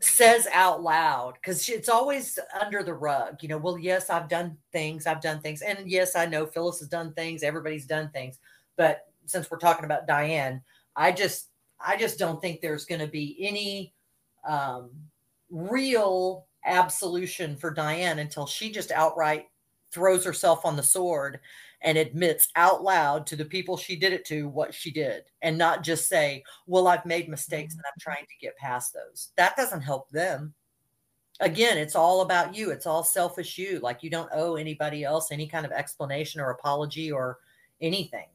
says out loud because it's always under the rug you know well yes i've done things i've done things and yes i know phyllis has done things everybody's done things but since we're talking about diane i just i just don't think there's going to be any um, real absolution for diane until she just outright throws herself on the sword and admits out loud to the people she did it to what she did and not just say, Well, I've made mistakes and I'm trying to get past those. That doesn't help them. Again, it's all about you. It's all selfish you. Like you don't owe anybody else any kind of explanation or apology or anything.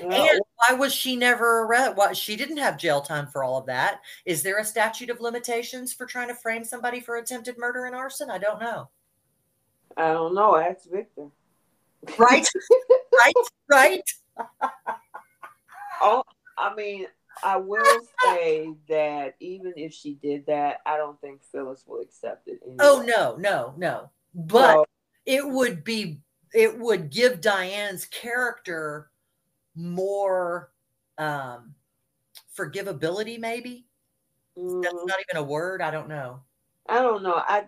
Well, and why was she never arrested? Why she didn't have jail time for all of that? Is there a statute of limitations for trying to frame somebody for attempted murder and arson? I don't know. I don't know. Ask Victor. Right? right? Right? oh, I mean, I will say that even if she did that, I don't think Phyllis will accept it. Anyway. Oh no, no, no. But so, it would be it would give Diane's character more um forgivability, maybe. Mm, That's not even a word. I don't know. I don't know. I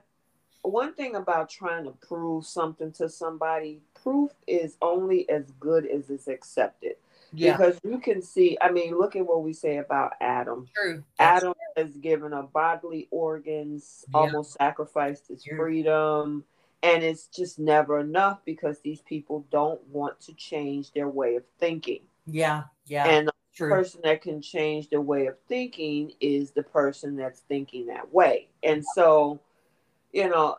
one thing about trying to prove something to somebody proof is only as good as it's accepted. Yeah. Because you can see, I mean, look at what we say about Adam. True. Adam true. has given up bodily organs, yeah. almost sacrificed his true. freedom. And it's just never enough because these people don't want to change their way of thinking. Yeah. Yeah. And the true. person that can change their way of thinking is the person that's thinking that way. And so, you know,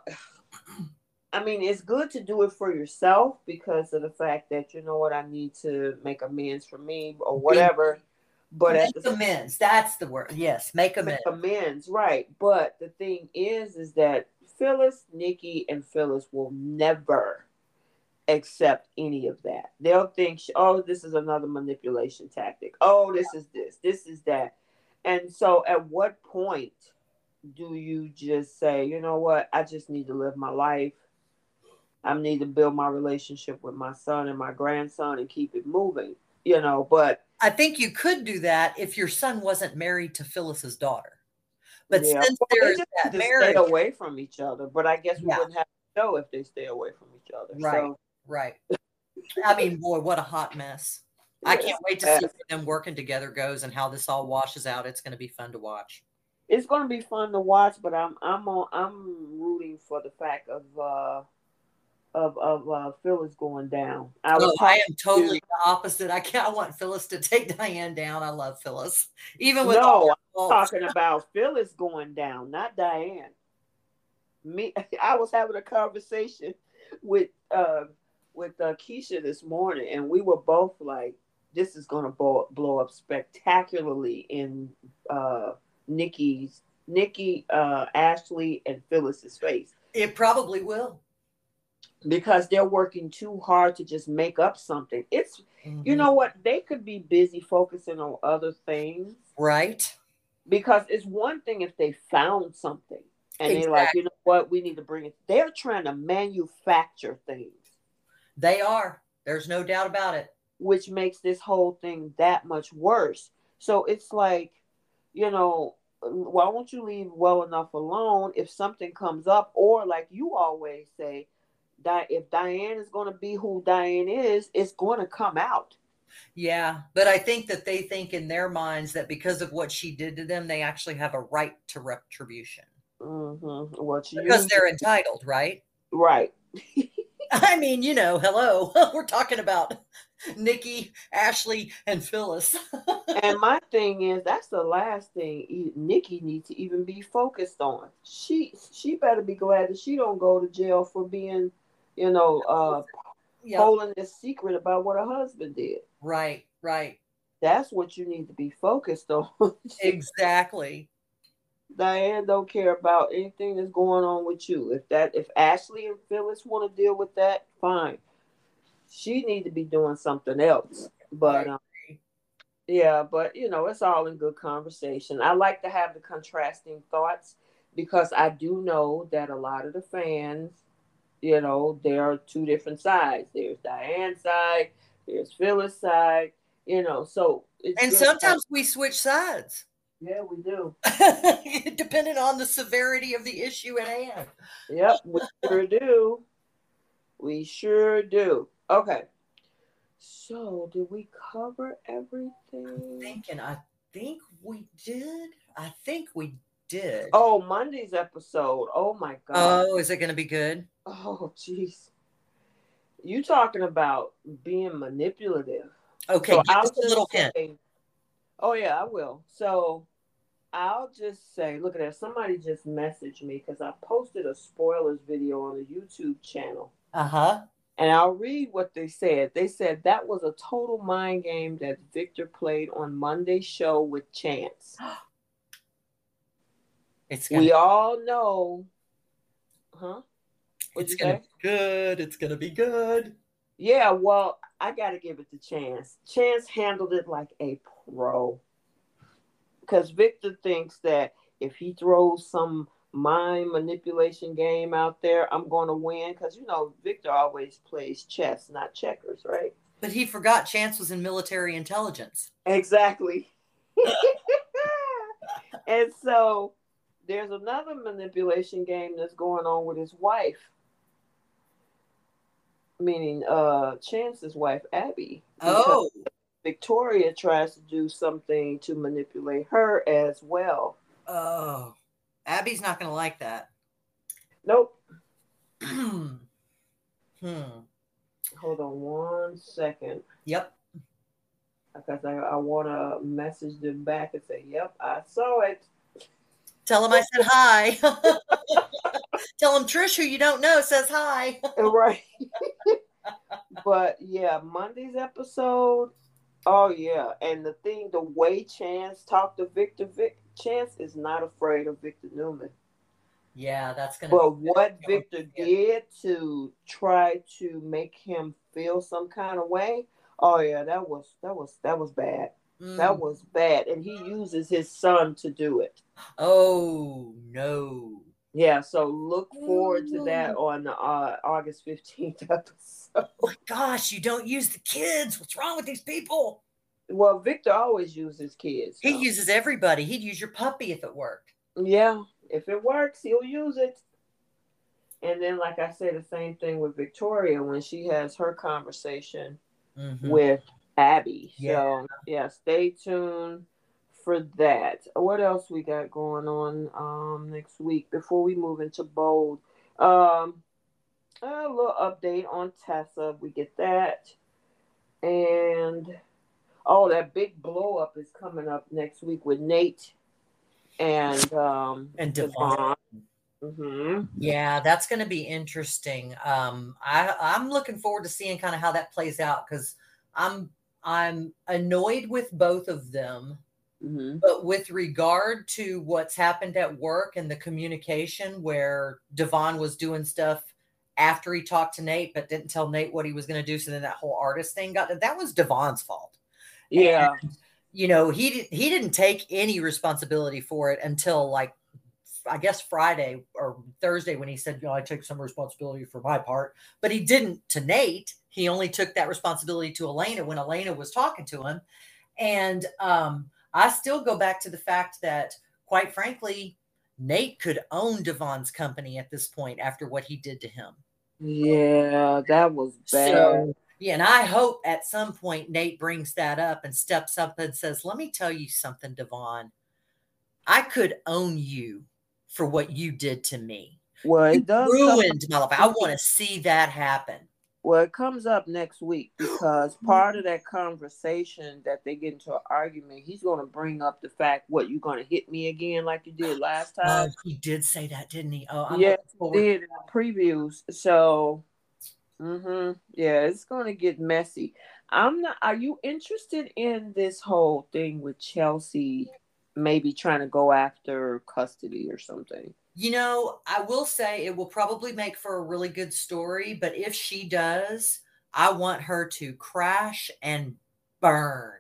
I mean, it's good to do it for yourself because of the fact that you know what I need to make amends for me or whatever. But make the, amends. That's the word. Yes, make amends. Make amends, right? But the thing is, is that Phyllis, Nikki, and Phyllis will never accept any of that. They'll think, oh, this is another manipulation tactic. Oh, this is this. This is that. And so, at what point do you just say, you know what? I just need to live my life I need to build my relationship with my son and my grandson and keep it moving, you know. But I think you could do that if your son wasn't married to Phyllis's daughter. But yeah. since well, there's that marriage, stay away from each other. But I guess we yeah. wouldn't have to know if they stay away from each other. Right. So. Right. I mean, boy, what a hot mess. I can't wait to see them working together goes and how this all washes out. It's going to be fun to watch. It's going to be fun to watch, but I'm I'm on, I'm rooting for the fact of uh of of uh, Phyllis going down. I, oh, I am totally to, the opposite. I can't I want Phyllis to take Diane down. I love Phyllis, even with no. I'm talking about Phyllis going down, not Diane. Me, I was having a conversation with uh, with uh, Keisha this morning, and we were both like, "This is going to blow, blow up spectacularly in uh, Nikki's." Nikki, uh, Ashley, and Phyllis's face. It probably will because they're working too hard to just make up something. It's mm-hmm. you know what they could be busy focusing on other things, right? Because it's one thing if they found something and exactly. they're like, you know what, we need to bring it. They're trying to manufacture things. They are. There's no doubt about it. which makes this whole thing that much worse. So it's like, you know, why won't you leave well enough alone if something comes up, or like you always say, that if Diane is going to be who Diane is, it's going to come out. Yeah, but I think that they think in their minds that because of what she did to them, they actually have a right to retribution. Mm-hmm. What you because they're entitled, right? Right. I mean, you know, hello, we're talking about Nikki, Ashley, and Phyllis. and my thing is, that's the last thing Nikki needs to even be focused on. She she better be glad that she don't go to jail for being, you know, uh, yep. holding this secret about what her husband did. Right, right. That's what you need to be focused on. exactly. Diane don't care about anything that's going on with you. If that if Ashley and Phyllis want to deal with that, fine. She need to be doing something else. But um, yeah, but you know, it's all in good conversation. I like to have the contrasting thoughts because I do know that a lot of the fans, you know, there are two different sides. There's Diane's side, there's Phyllis' side, you know, so and sometimes we switch sides. Yeah, we do. Depending on the severity of the issue at hand. Yep, we sure do. We sure do. Okay. So, did we cover everything? I'm thinking, I think we did. I think we did. Oh, Monday's episode. Oh my god. Oh, is it going to be good? Oh, jeez. You talking about being manipulative? Okay, so just a little hint. Oh yeah, I will. So I'll just say, look at that. Somebody just messaged me because I posted a spoilers video on the YouTube channel. Uh huh. And I'll read what they said. They said that was a total mind game that Victor played on Monday's show with Chance. it's gonna, we all know, huh? What'd it's gonna say? be good. It's gonna be good. Yeah, well, I got to give it to Chance. Chance handled it like a pro. Because Victor thinks that if he throws some mind manipulation game out there, I'm going to win. Because, you know, Victor always plays chess, not checkers, right? But he forgot Chance was in military intelligence. Exactly. and so there's another manipulation game that's going on with his wife meaning uh Chance's wife Abby. Oh. Victoria tries to do something to manipulate her as well. Oh. Abby's not going to like that. Nope. hmm. Hold on one second. Yep. Because I, I want to message them back and say, yep, I saw it. Tell them I said hi. Tell them Trish, who you don't know, says hi. right. but yeah, Monday's episode. Oh yeah, and the thing, the way Chance talked to Victor, Vic, Chance is not afraid of Victor Newman. Yeah, that's gonna. But what Victor did to try to make him feel some kind of way, oh yeah, that was that was that was bad. Mm. That was bad, and he uses his son to do it. Oh no! Yeah, so look forward to that on the uh, August fifteenth episode. Oh my gosh, you don't use the kids. What's wrong with these people? Well, Victor always uses kids. So. He uses everybody. He'd use your puppy if it worked. Yeah, if it works, he'll use it. And then, like I say, the same thing with Victoria when she has her conversation mm-hmm. with Abby. Yeah. So yeah, stay tuned for that. What else we got going on um next week before we move into bold? Um a little update on Tessa. We get that. And oh, that big blow up is coming up next week with Nate and um and Devon. Mm-hmm. Yeah, that's going to be interesting. Um, I I'm looking forward to seeing kind of how that plays out because I'm I'm annoyed with both of them. Mm-hmm. But with regard to what's happened at work and the communication where Devon was doing stuff after he talked to Nate, but didn't tell Nate what he was going to do. So then that whole artist thing got that was Devon's fault. Yeah. And, you know, he he didn't take any responsibility for it until like I guess Friday or Thursday when he said, you know, I take some responsibility for my part, but he didn't to Nate. He only took that responsibility to Elena when Elena was talking to him. And um, I still go back to the fact that, quite frankly, Nate could own Devon's company at this point after what he did to him. Yeah, that was bad. So, yeah, and I hope at some point Nate brings that up and steps up and says, Let me tell you something, Devon. I could own you for what you did to me. Well, it does ruined my life. I want to see that happen. Well, it comes up next week because part of that conversation that they get into an argument, he's going to bring up the fact, "What you're going to hit me again like you did last oh, time?" Oh, he did say that, didn't he? Oh, I'm yeah, he did in the previews. So, mm-hmm, yeah, it's going to get messy. I'm not. Are you interested in this whole thing with Chelsea? Maybe trying to go after custody or something. You know, I will say it will probably make for a really good story, but if she does, I want her to crash and burn.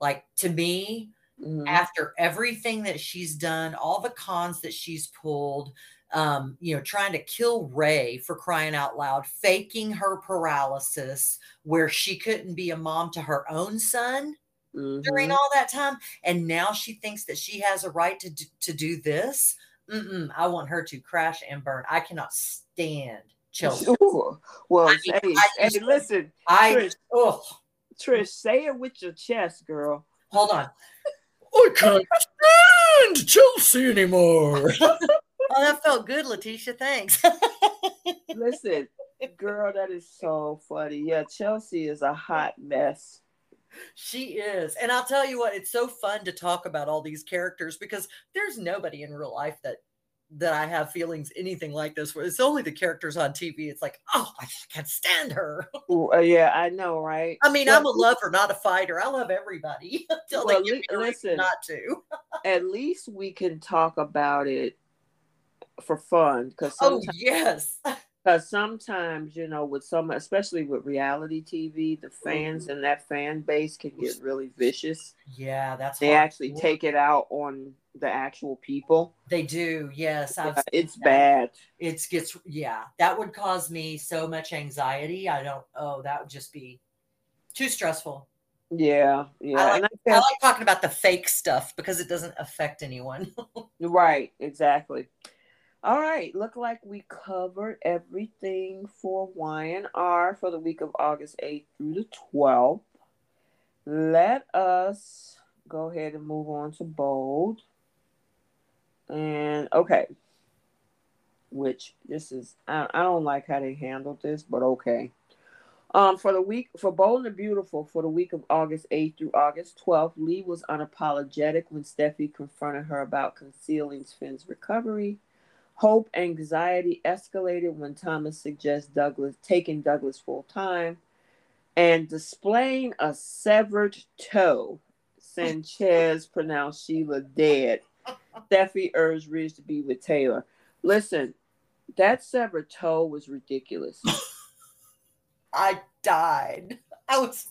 Like to me, mm-hmm. after everything that she's done, all the cons that she's pulled, um, you know, trying to kill Ray for crying out loud, faking her paralysis where she couldn't be a mom to her own son mm-hmm. during all that time. And now she thinks that she has a right to do, to do this. Mm-mm, I want her to crash and burn. I cannot stand Chelsea. Sure. Well, I mean, hey, I hey, listen, I Trish, oh. Trish, say it with your chest, girl. Hold on. I can't stand Chelsea anymore. oh, that felt good, Letitia. Thanks. listen, girl, that is so funny. Yeah, Chelsea is a hot mess she is. And I'll tell you what, it's so fun to talk about all these characters because there's nobody in real life that that I have feelings anything like this. It's only the characters on TV. It's like, oh, I can't stand her. Uh, yeah, I know, right? I mean, well, I'm a lover, not a fighter. I love everybody until well, they give me listen, not to. at least we can talk about it for fun because oh yes because sometimes you know with some especially with reality tv the fans mm-hmm. and that fan base can get really vicious. Yeah that's they actually take it out on the actual people. They do yes yeah, it's that. bad. It gets yeah that would cause me so much anxiety i don't oh that would just be too stressful. Yeah yeah I like, I, I like talking about the fake stuff because it doesn't affect anyone. Right exactly all right, look like we covered everything for Y&R for the week of August 8th through the 12th. Let us go ahead and move on to bold. And okay, which this is, I, I don't like how they handled this, but okay. Um, for the week for Bold and Beautiful for the week of August 8th through August 12th, Li was unapologetic when Steffy confronted her about concealing Finn's recovery. Hope anxiety escalated when Thomas suggests Douglas taking Douglas full time and displaying a severed toe. Sanchez pronounced Sheila dead. Steffy urged Ridge to be with Taylor. Listen, that severed toe was ridiculous. I died. I was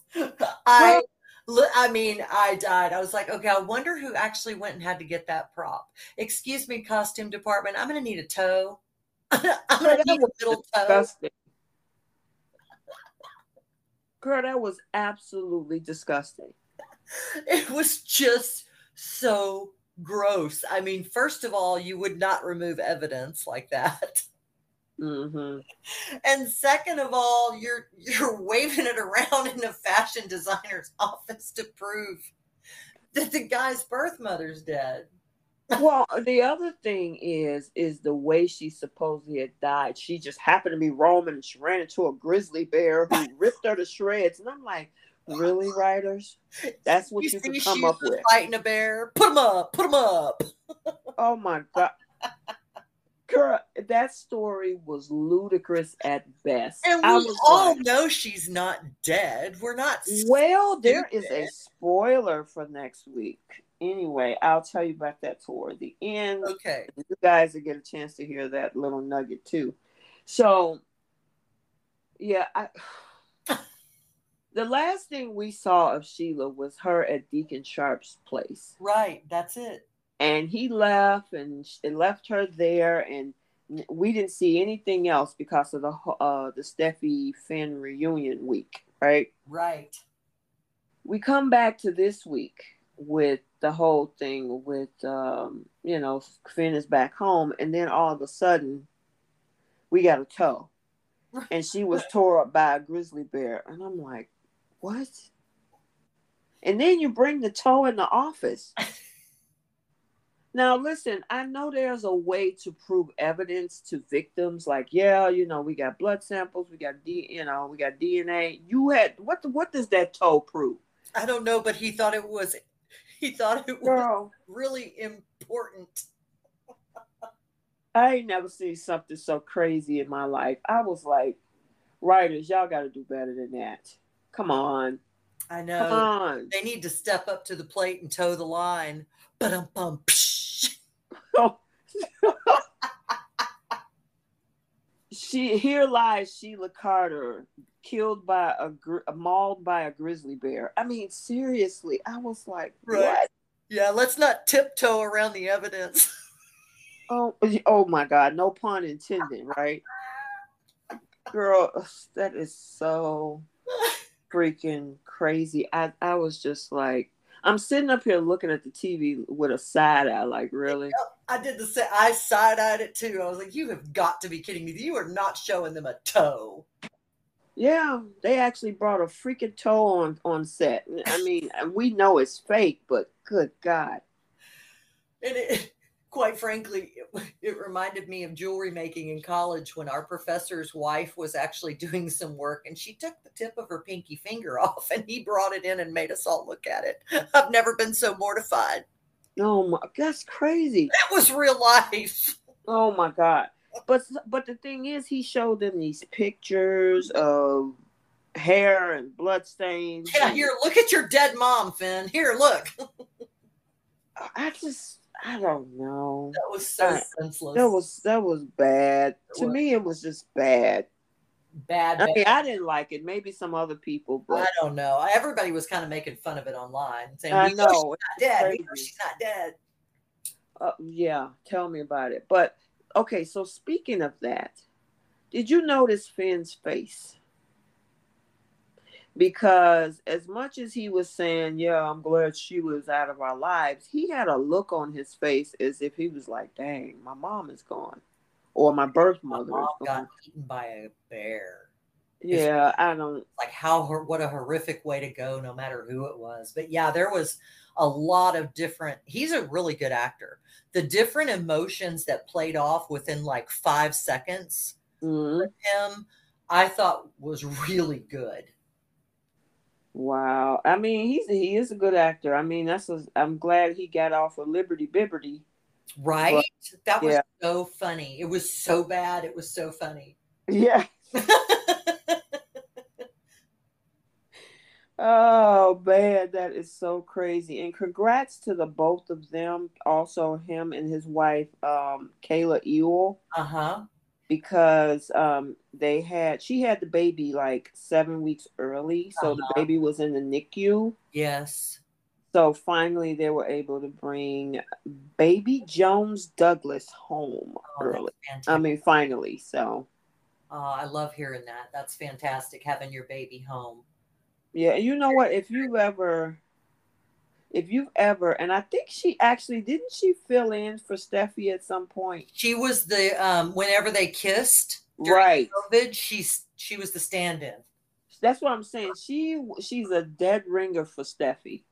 I I mean, I died. I was like, okay, I wonder who actually went and had to get that prop. Excuse me, costume department. I'm going to need a toe. I'm going to need a little toe. Girl, that was absolutely disgusting. It was just so gross. I mean, first of all, you would not remove evidence like that. Mm-hmm. And second of all, you're you're waving it around in a fashion designer's office to prove that the guy's birth mother's dead. well, the other thing is, is the way she supposedly had died. She just happened to be roaming and she ran into a grizzly bear who ripped her to shreds. And I'm like, really, writers? That's what you, you can come up with. Fighting a bear, put him up, put him up. oh my god! Girl, that story was ludicrous at best. And we all like, know she's not dead. We're not. Well, stupid. there is a spoiler for next week. Anyway, I'll tell you about that toward the end. Okay. You guys will get a chance to hear that little nugget too. So, yeah, I. the last thing we saw of Sheila was her at Deacon Sharpe's place. Right. That's it and he left and it left her there and we didn't see anything else because of the uh the Steffy Finn reunion week, right? Right. We come back to this week with the whole thing with um, you know, Finn is back home and then all of a sudden we got a toe. And she was tore up by a grizzly bear. And I'm like, what? And then you bring the toe in the office. Now, listen, I know there's a way to prove evidence to victims. Like, yeah, you know, we got blood samples, we got D, you know, we got DNA. You had what? What does that toe prove? I don't know, but he thought it was. He thought it Girl, was really important. I ain't never seen something so crazy in my life. I was like, writers, y'all got to do better than that. Come on. I know. Come on. They need to step up to the plate and toe the line. But um, bum. she here lies Sheila Carter, killed by a, a mauled by a grizzly bear. I mean, seriously, I was like, right. what? Yeah, let's not tiptoe around the evidence. oh, oh my God! No pun intended, right? Girl, that is so freaking crazy. I I was just like, I'm sitting up here looking at the TV with a side eye, like really. I did the same. I side eyed it too. I was like, "You have got to be kidding me! You are not showing them a toe." Yeah, they actually brought a freaking toe on on set. I mean, we know it's fake, but good God. And it, quite frankly, it, it, reminded me of jewelry making in college when our professor's wife was actually doing some work and she took the tip of her pinky finger off and he brought it in and made us all look at it. I've never been so mortified. Oh my, that's crazy. That was real life. Oh my God. But but the thing is, he showed them these pictures of hair and blood stains. Yeah, here, look at your dead mom, Finn. Here, look. I just I don't know. That was so I, senseless. That was that was bad. It to was. me, it was just bad. Bad, bad. I mean, I didn't like it. Maybe some other people, but I don't know. Everybody was kind of making fun of it online, saying, "I know, know she's not dead. she's not dead." Uh, yeah, tell me about it. But okay, so speaking of that, did you notice Finn's face? because as much as he was saying, "Yeah, I'm glad she was out of our lives," he had a look on his face as if he was like, "Dang, my mom is gone, or my birth mother my got eaten by a bear." Yeah, it's, I don't like how what a horrific way to go, no matter who it was. But yeah, there was a lot of different. He's a really good actor. The different emotions that played off within like five seconds mm-hmm. with him, I thought was really good. Wow. I mean, he's he is a good actor. I mean, that's a, I'm glad he got off of Liberty Bibberty. Right? That was yeah. so funny. It was so bad. It was so funny. Yeah. oh man, that is so crazy. And congrats to the both of them. Also him and his wife, um, Kayla Ewell. Uh-huh because um, they had she had the baby like seven weeks early, so uh-huh. the baby was in the NICU. Yes. So finally, they were able to bring baby Jones Douglas home oh, early. I mean, finally. So. Oh, I love hearing that. That's fantastic having your baby home. Yeah, you know what? If you've ever if you've ever and i think she actually didn't she fill in for steffy at some point she was the um whenever they kissed right covid She she was the stand-in that's what i'm saying she she's a dead ringer for steffy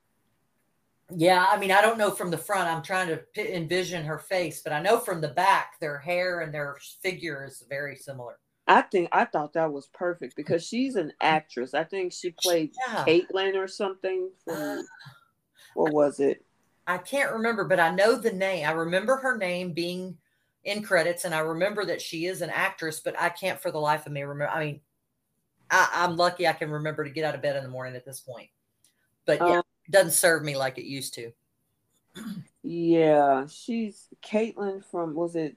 yeah i mean i don't know from the front i'm trying to envision her face but i know from the back their hair and their figure is very similar I think I thought that was perfect because she's an actress. I think she played yeah. Caitlin or something from what was it? I can't remember, but I know the name. I remember her name being in credits, and I remember that she is an actress, but I can't for the life of me remember. I mean, I, am lucky I can remember to get out of bed in the morning at this point. But yeah, um, doesn't serve me like it used to. Yeah, she's Caitlin from was it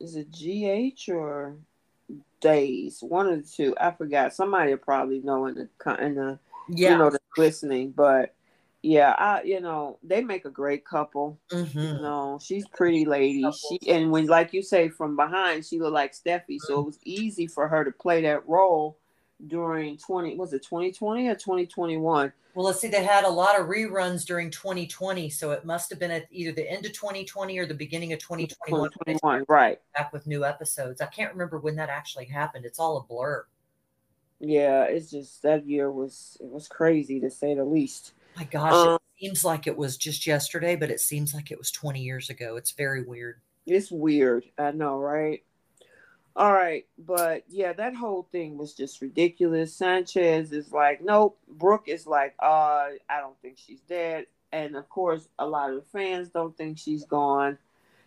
is it GH or Days? One of the two. I forgot. Somebody probably know in the in the yeah. you know the listening, but yeah, I you know they make a great couple. Mm-hmm. You know, she's pretty lady. She and when like you say from behind, she looked like Steffy, so it was easy for her to play that role during twenty was it twenty twenty or twenty twenty one. Well, let's see. They had a lot of reruns during 2020, so it must have been at either the end of 2020 or the beginning of 2021. 2021, right? Back with new episodes. I can't remember when that actually happened. It's all a blur. Yeah, it's just that year was it was crazy to say the least. My gosh, Um, it seems like it was just yesterday, but it seems like it was 20 years ago. It's very weird. It's weird. I know, right? All right, but yeah, that whole thing was just ridiculous. Sanchez is like, nope. Brooke is like, uh, I don't think she's dead, and of course, a lot of the fans don't think she's gone,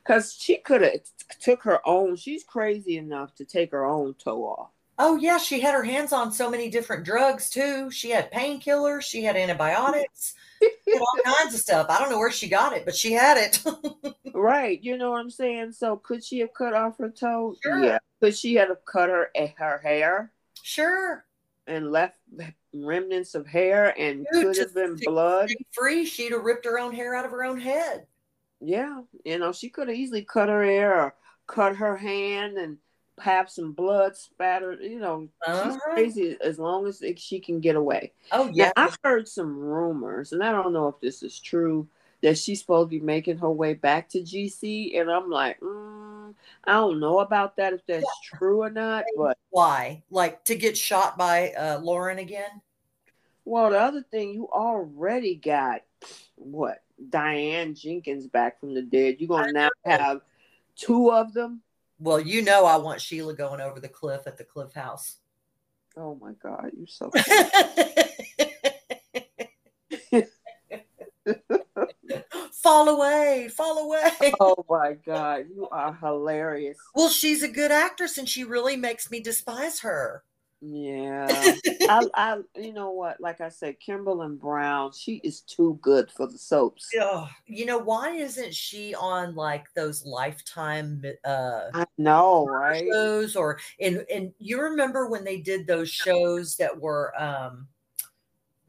because she could have took her own. She's crazy enough to take her own toe off. Oh yeah, she had her hands on so many different drugs too. She had painkillers, she had antibiotics, all kinds of stuff. I don't know where she got it, but she had it. Right, you know what I'm saying. So could she have cut off her toe? Sure. Yeah. Could she have cut her eh, her hair sure. and left remnants of hair and Dude, could have been blood? Free, she'd have ripped her own hair out of her own head. Yeah, you know she could have easily cut her hair or cut her hand and have some blood spattered. You know, she's Uh-huh. crazy as long as she can get away. Oh Now, yeah. I've heard some rumors, and I don't know if this is true, that she's supposed to be making her way back to GC, and I'm like, mm, I don't know about that if that's true or not. But Why? Like to get shot by uh, Lauren again? well, the other thing, you already got what Diane Jenkins back from the dead. You're gonna now have two of them. Well, you know I want Sheila going over the cliff at the Cliff House. Oh my God, you're so. fall away, fall away. oh my God, you are hilarious. Well, she's a good actress and she really makes me despise her. Yeah, I, I, you know what? Like I said, Kimberlin Brown, she is too good for the soaps. Ugh. You know, why isn't she on like those lifetime uh I know, right? shows or and and you remember when they did those shows that were um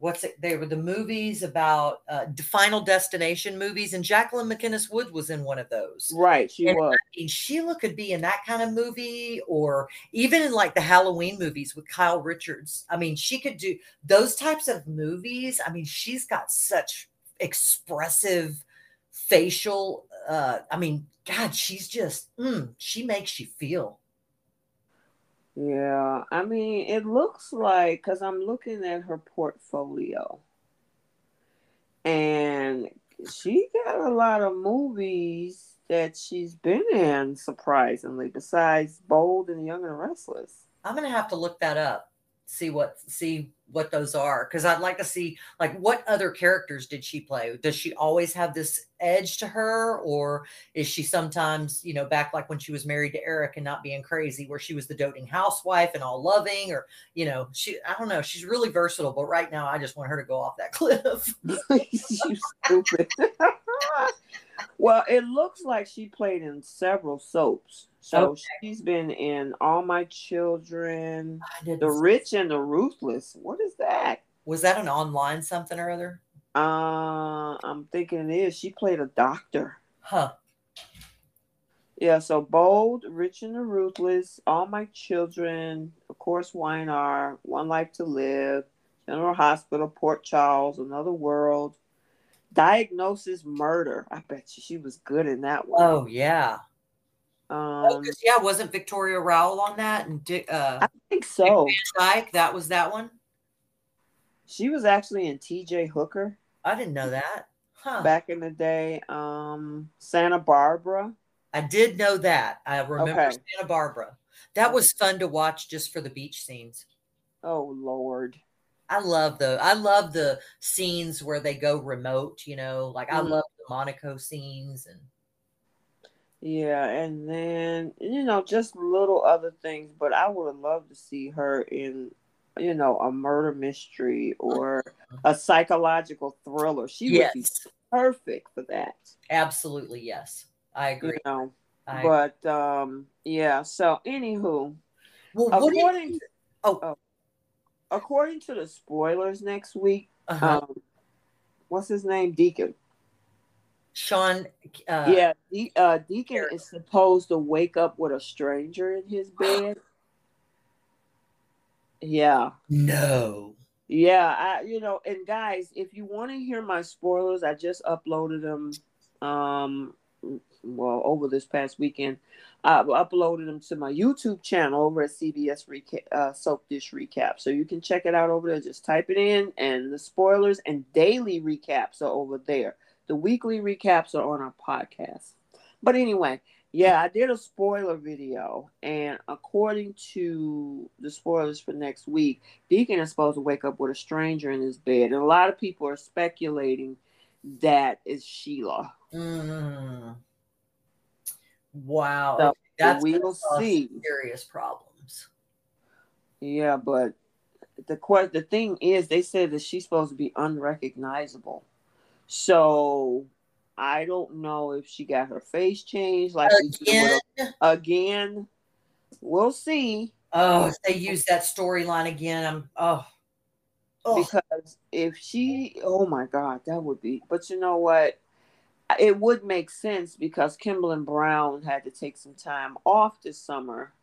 what's it they were the movies about uh final destination movies and Jacqueline MacInnes Wood was in one of those. Right, she And was. I mean, Sheila could be in that kind of movie, or even in like the Halloween movies with Kyle Richards. I mean, she could do those types of movies. I mean, she's got such expressive facial. Uh, I mean, God, she's just mm, she makes you feel. Yeah, I mean, it looks like because I'm looking at her portfolio, and she got a lot of movies that she's been in. Surprisingly, besides Bold and Young and Restless. I'm gonna have to look that up, see what see what those are, because I'd like to see like what other characters did she play? Does she always have this edge to her, or is she sometimes, you know, back like when she was married to Eric and not being crazy, where she was the doting housewife and all loving, or you know, she I don't know, she's really versatile, but right now I just want her to go off that cliff. you stupid. well, it looks like she played in several soaps. So Okay. she's been in All My Children, The Rich and the Ruthless. What is that? was that an online something or other? Uh, I'm thinking it is. She played a doctor. Huh. Yeah, so Bold, Rich and the Ruthless, All My Children, of course, Y&R, One Life to Live, General Hospital, Port Charles, Another World, Diagnosis Murder. I bet you she was good in that one. Oh yeah. Oh, Um, 'cause, yeah, wasn't Victoria Rowell on that and Dick uh I think so. Dyke? That was that one. She was actually in TJ Hooker I didn't know that. Huh. back in the day. Um, Santa Barbara. I did know that. I remember Okay. Santa Barbara. That was fun to watch just for the beach scenes. Oh Lord. I love the I love the scenes where they go remote, you know, like I Mhm. love the Monaco scenes and Yeah, and then you know just little other things, but I would love to see her in you know a murder mystery or a psychological thriller. She would be perfect for that. absolutely yes. I You agree. know, I, but um, yeah. So anywho, well, what do you, according oh, according to the spoilers next week, uh-huh. um, what's his name? Deacon. Sean. Uh, yeah, De- uh, Deacon is supposed to wake up with a stranger in his bed. Yeah. No. Yeah, I you know, and guys, if you want to hear my spoilers, I just uploaded them um well over this past weekend. I uploaded them to my YouTube channel over at CBS Recap, uh, Soap Dish Recap. So you can check it out over there. Just type it in, and the spoilers and daily recaps are over there. The weekly recaps are on our podcast. But anyway, yeah, I did a spoiler video, and according to the spoilers for next week, Deacon is supposed to wake up with a stranger in his bed, and a lot of people are speculating that is Sheila. Mm. Wow, so that's we'll see. Serious problems. Yeah, but the the thing is, they said that she's supposed to be unrecognizable. So I don't know if she got her face changed like again. again. We'll see. Oh, if they use that storyline again, I'm oh. oh. Because if she, oh my God, that would be. But you know what? It would make sense because Kimberlin Brown had to take some time off this summer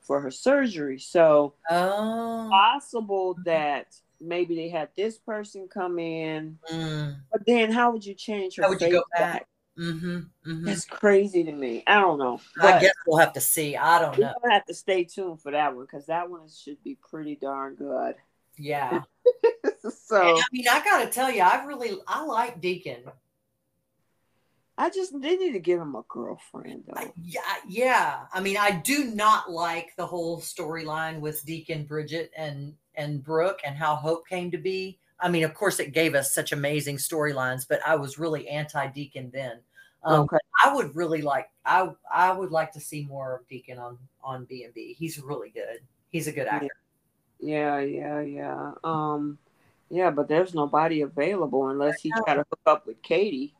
for her surgery. So, oh. possible that maybe they had this person come in, mm. but then how would you change her? How would you go back? back? Mm-hmm, mm-hmm. That's crazy to me. I don't know. I guess we'll have to see. I don't know. We'll have to stay tuned for that one because that one should be pretty darn good. Yeah. so and, I mean, I gotta tell you, I really I like Deacon. I just they need to give him a girlfriend though. I, yeah, yeah. I mean, I do not like the whole storyline with Deacon, Bridget, and and Brooke, and how Hope came to be. I mean, of course, it gave us such amazing storylines, but I was really anti Deacon then. Um, okay. I would really like I I would like to see more of Deacon on on B and B. He's really good. He's a good actor. Yeah, yeah, yeah. Um, yeah, but there's nobody available unless he try to hook up with Katie.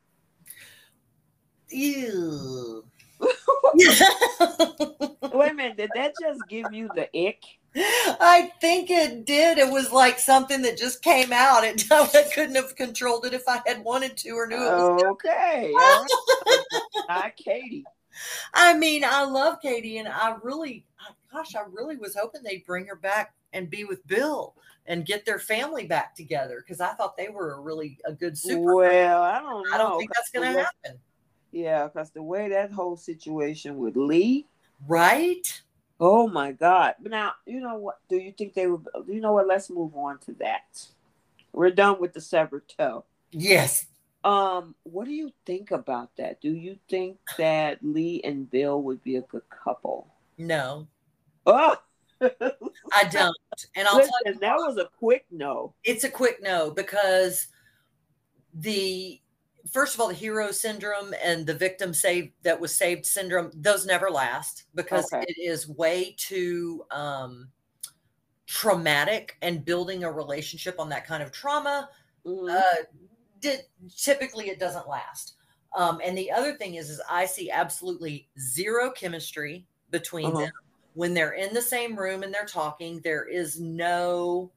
Ew. Wait a minute, did that just give you the ick? I think it did. It was like something that just came out. It, I couldn't have controlled it if I had wanted to or knew it was okay. Hi, Katie. I mean, I love Katie, and I really, gosh, I really was hoping they'd bring her back and be with Bill and get their family back together because I thought they were a really a good super. Well, I don't know. I don't think that's going to happen. Yeah, because the way that whole situation with Li, right? Oh my God! Now you know what? Do you think they would? You know what? Let's move on to that. We're done with the severed toe. Yes. Um, what do you think about that? Do you think that Li and Bill would be a good couple? No. Oh. I don't. And I'll Listen, tell you that was a quick no. It's a quick no because the first of all, the hero syndrome and the victim saved that was saved syndrome, those never last because okay. it is way too um, traumatic and building a relationship on that kind of trauma. Mm-hmm. Uh, did, typically it doesn't last. Um, and the other thing is, is I see absolutely zero chemistry between uh-huh. them when they're in the same room and they're talking. There is no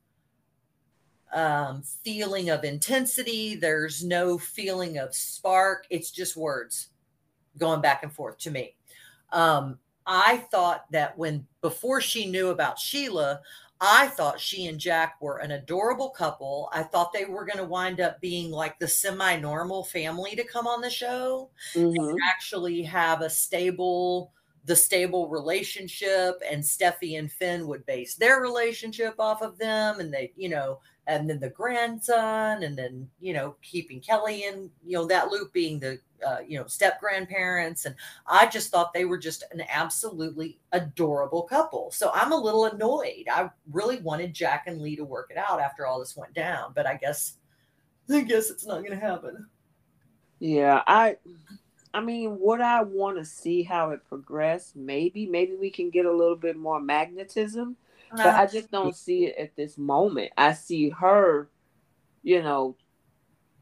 um, feeling of intensity. There's no feeling of spark. It's just words going back and forth to me. Um, I thought that when before she knew about Sheila, I thought she and Jack were an adorable couple. I thought they were going to wind up being like the semi normal family to come on the show mm-hmm. and actually have a stable, the stable relationship. And Steffy and Finn would base their relationship off of them. And they, you know, and then the grandson, and then you know keeping Kelly in you know that loop being the uh, you know step grandparents, and I just thought they were just an absolutely adorable couple. So I'm a little annoyed. I really wanted Jack and Li to work it out after all this went down, but I guess I guess it's not going to happen. Yeah, I I mean, would I want to see how it progressed? Maybe, maybe we can get a little bit more magnetism but I just don't see it at this moment. I see her, you know,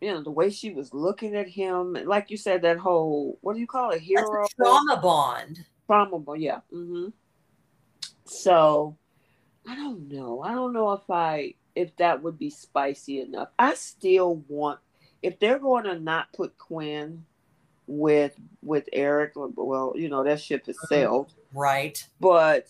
you know the way she was looking at him, like you said, that whole what do you call it, hero trauma bond, trauma bond, yeah. Mm-hmm. So I don't know. I don't know if I if that would be spicy enough. I still want if they're going to not put Quinn with with Eric, well, you know that ship has mm-hmm. sailed, right? But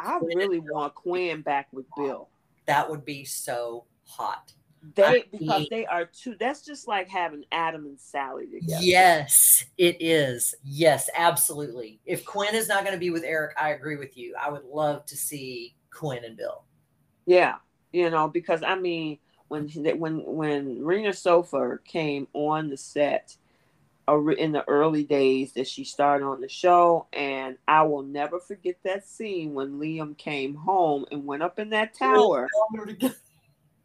I really want Quinn back with Bill. That would be so hot. They because they are two. That's just like having Adam and Sally together. Yes, it is. Yes, absolutely. If Quinn is not going to be with Eric, I agree with you. I would love to see Quinn and Bill. Yeah, you know, because I mean, when when when Rena Sofer came on the set in the early days that she started on the show, and I will never forget that scene when Liam came home and went up in that tower,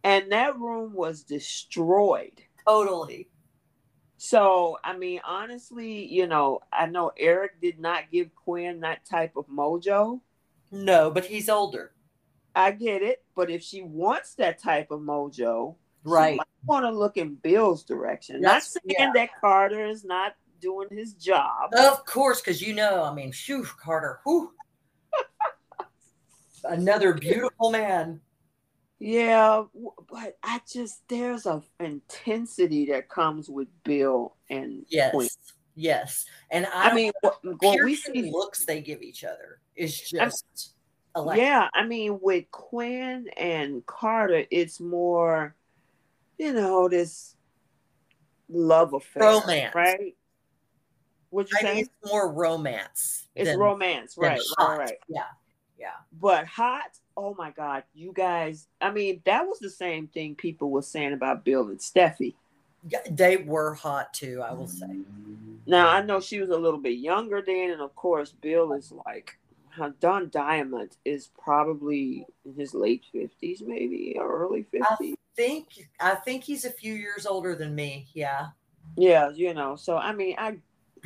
and that room was destroyed. Totally. So, I mean, honestly, you know, I know Eric did not give Quinn that type of mojo. No, but he's older. I get it, but if she wants that type of mojo, right, I want to look in Bill's direction. That's, not saying yeah. that Carter is not doing his job. Of course, because you know, I mean, shoo, Carter, whew. another beautiful man. Yeah, but I just there's a intensity that comes with Bill and yes, Quinn. yes, and I, I mean, what, what we see looks they give each other is just Electric. Yeah, I mean, with Quinn and Carter, it's more, you know, this love affair, romance, right? Would you I say? it's more romance. It's romance, right? Right, right. Yeah, yeah. But hot. Oh my God, you guys! I mean, that was the same thing people were saying about Bill and Steffy. Yeah, they were hot too. I will say. Now I know she was a little bit younger then, and of course, Bill is like Don Diamont is probably in his late fifties, maybe or early fifties. Think I think he's a few years older than me. Yeah. Yeah, you know. So I mean, I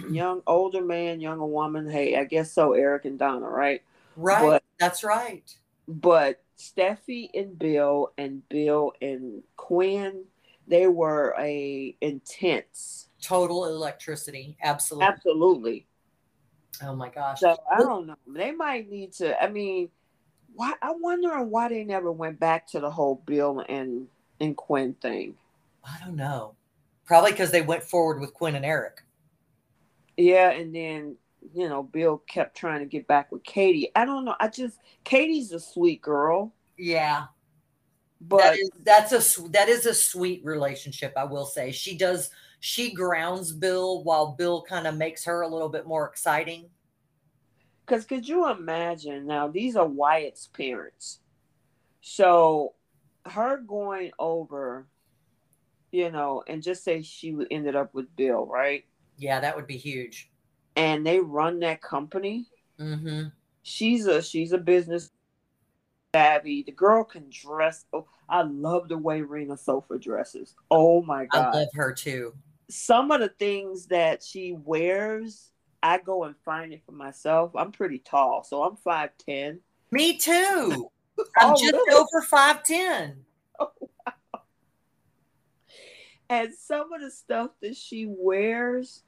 young older man, younger woman. Hey, I guess so. Eric and Donna, right? Right. But, That's right. But Steffy and Bill and Bill and Quinn, they were a intense. Total electricity. Absolutely. Absolutely. Oh my gosh. So I don't know. They might need to. I mean, why? I'm wondering why they never went back to the whole Bill and and Quinn thing. I don't know. Probably because they went forward with Quinn and Eric. Yeah, and then you know Bill kept trying to get back with Katie. I don't know. I just Katie's a sweet girl. Yeah, but that is, that's a that is a sweet relationship. I will say she does she grounds Bill while Bill kind of makes her a little bit more exciting. Because could you imagine now? These are Wyatt's parents. So her going over, you know, and just say she ended up with Bill, right? Yeah, that would be huge. And they run that company. Mm-hmm. She's a she's a business savvy. The girl can dress. Oh, I love the way Rena Sofer dresses. Oh my god, I love her too some of the things that she wears, I go and find it for myself. I'm pretty tall, so I'm five ten. Me too. I'm oh, just over five ten. Oh, wow. And some of the stuff that she wears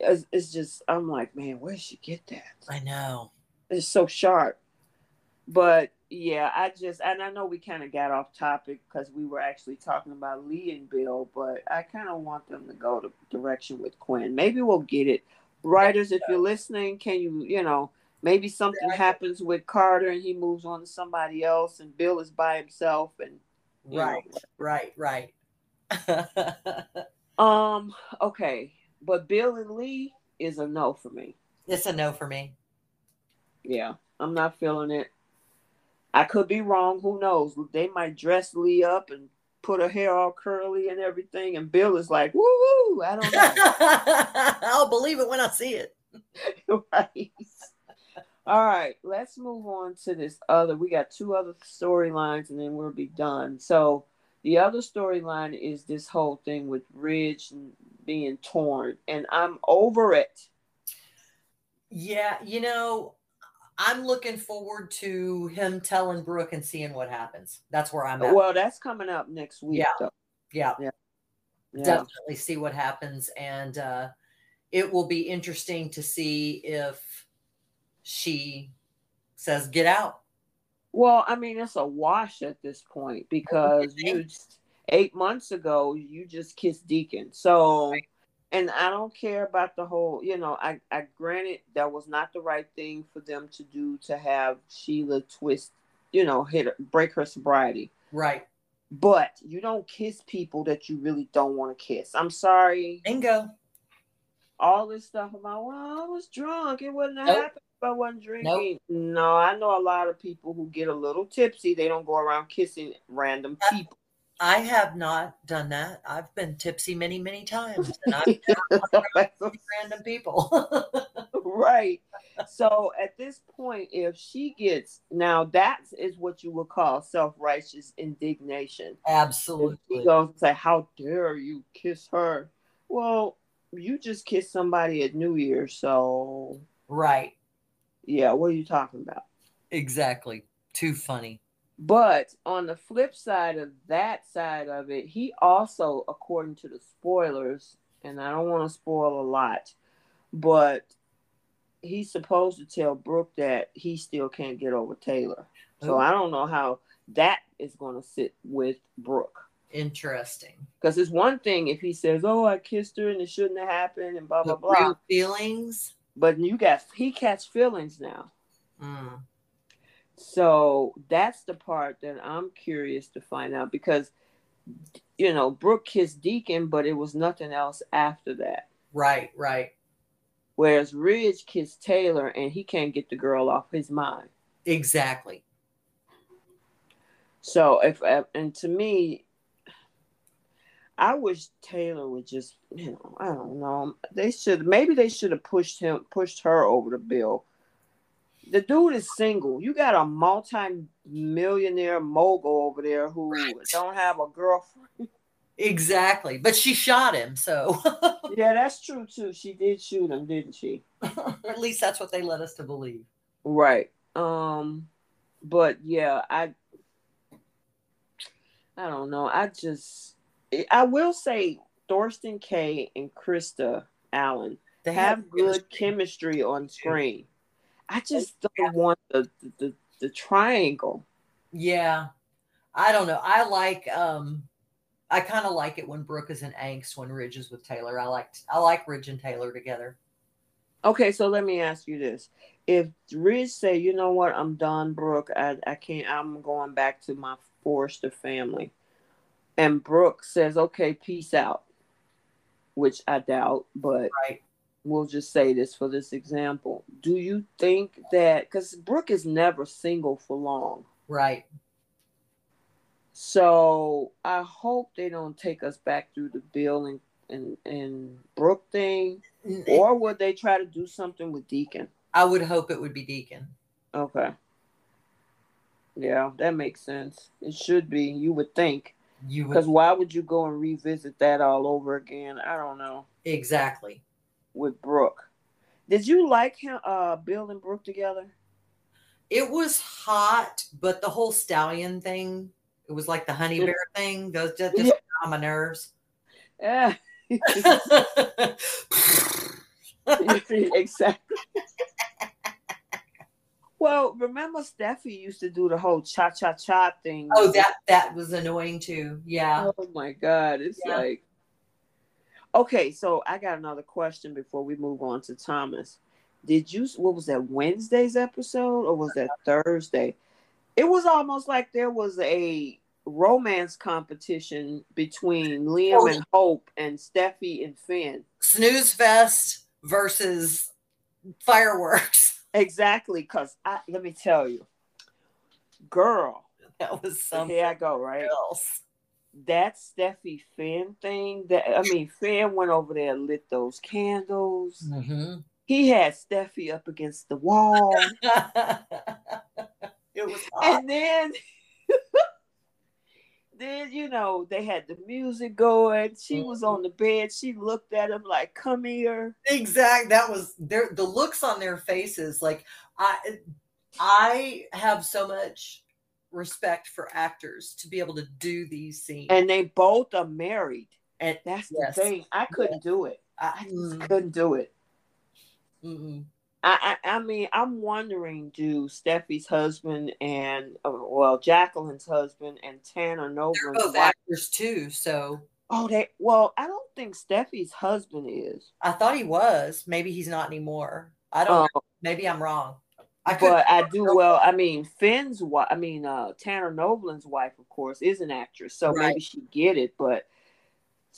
is, is just I'm like, man, where did she get that? I know. It's so sharp. But yeah, I just and I know we kind of got off topic because we were actually talking about Li and Bill, but I kind of want them to go the direction with Quinn. Maybe we'll get it. Writers, if you're listening, can you, you know, maybe something happens with Carter and he moves on to somebody else, and Bill is by himself, and right, know. right, right. um. Okay, but Bill and Li is a no for me. It's a no for me. Yeah, I'm not feeling it. I could be wrong. Who knows? They might dress Li up and put her hair all curly and everything. And Bill is like, woo woo. I don't know. I'll believe it when I see it. right. All right. Let's move on to this other. We got two other storylines and then we'll be done. So the other storyline is this whole thing with Ridge being torn. And I'm over it. Yeah. You know, I'm looking forward to him telling Brooke and seeing what happens. That's where I'm at. Well, that's coming up next week. Yeah. yeah. Yeah. Yeah. Definitely see what happens. And uh, it will be interesting to see if she says, get out. Well, I mean, it's a wash at this point because you just, eight months ago you just kissed Deacon. So, and I don't care about the whole. You know, I I granted that was not the right thing for them to do to have Sheila twist. You know, hit her, break her sobriety. Right. But you don't kiss people that you really don't want to kiss. I'm sorry. Bingo. All this stuff about well, I was drunk. It wouldn't have Nope. happened if I wasn't drinking. No, I know a lot of people who get a little tipsy. They don't go around kissing random people. I have not done that. I've been tipsy many, many times, and I've never hung around with random people. right. So at this point, if she gets now, that is what you would call self righteous indignation. If Absolutely. She goes say, "How dare you kiss her?" Well, you just kissed somebody at New Year's, so Right. yeah. What are you talking about? Exactly. Too funny. But on the flip side of that side of it, he also, according to the spoilers, and I don't want to spoil a lot, but he's supposed to tell Brooke that he still can't get over Taylor. So Ooh. I don't know how that is going to sit with Brooke. Interesting. Because it's one thing if he says, "Oh, I kissed her and it shouldn't have happened," and blah blah But blah. feelings. But you got he catch feelings now. Mm. So that's the part that I'm curious to find out because, you know, Brooke kissed Deacon, but it was nothing else after that. Right. Right. Whereas Ridge kissed Taylor and he can't get the girl off his mind. Exactly. So if and to me, I wish Taylor would just, you know, I don't know. They should maybe they should have pushed him, pushed her over the bill. The dude is single. You got a multi-millionaire mogul over there who Right. don't have a girlfriend. Exactly. But she shot him, so Yeah, that's true too. She did shoot him, didn't she? at least that's what they led us to believe. Right. Um, but yeah, I I don't know. I just I will say Thorsten Kaye and Krista Allen They have good chemistry. chemistry on screen. I just don't want the the, the triangle. Yeah. I don't know. I like um I kind of like it when Brooke is in angst when Ridge is with Taylor. I liked I like Ridge and Taylor together. Okay, so let me ask you this. If Ridge say, you know what, I'm done, Brooke, I, I can't I'm going back to my Forrester family. And Brooke says, Okay, peace out. Which I doubt, but Right. we'll just say this for this example. Do you think that because Brooke is never single for long. Right. So I hope they don't take us back through the Bill and and, and Brooke thing. Mm-hmm. Or would they try to do something with Deacon? I would hope it would be Deacon. Okay. Yeah, that makes sense. It should be, you would think. You Because why would you go and revisit that all over again? I don't know. exactly. With Brooke. Did you like him uh Bill and Brooke together? It was hot, but the whole stallion thing, it was like the honey bear thing. Those just, just Yeah. on my nerves. Yeah. exactly. Well, remember Steffy used to do the whole cha cha cha thing. oh, that that was annoying too. Yeah. Oh my god, it's Yeah. like Okay, so I got another question before we move on to Thomas. Did you what was that Wednesday's episode or was that Thursday? It was almost like there was a romance competition between Liam Oh. and Hope and Steffy and Finn. Snooze fest versus fireworks. Exactly, cause I let me tell you, girl, That was something here I go, right? else. That Steffy Finn thing. That I mean, Finn went over there, and lit those candles. Mhm. He had Steffy up against the wall, it was hot. and then, then you know they had the music going. She was mm-hmm. on the bed. She looked at him like, "Come here." Exact. That was their the looks on their faces. Like I, I have so much respect for actors to be able to do these scenes. And they both are married. And That's the thing. I couldn't do it. I, I mm-hmm. couldn't do it. mm-mm. I, I, I mean, I'm wondering, do Steffy's husband and uh, well, Jacqueline's husband and Tanner They're both wife? actors too, so Oh, they well, I don't think Steffy's husband is. I thought he was. Maybe he's not anymore. I don't. Um, know. Maybe I'm wrong. I could. but I do well. I mean, Finn's wife. I mean, uh, Tanner Novlan's wife, of course, is an actress, so Right. maybe she get it. But,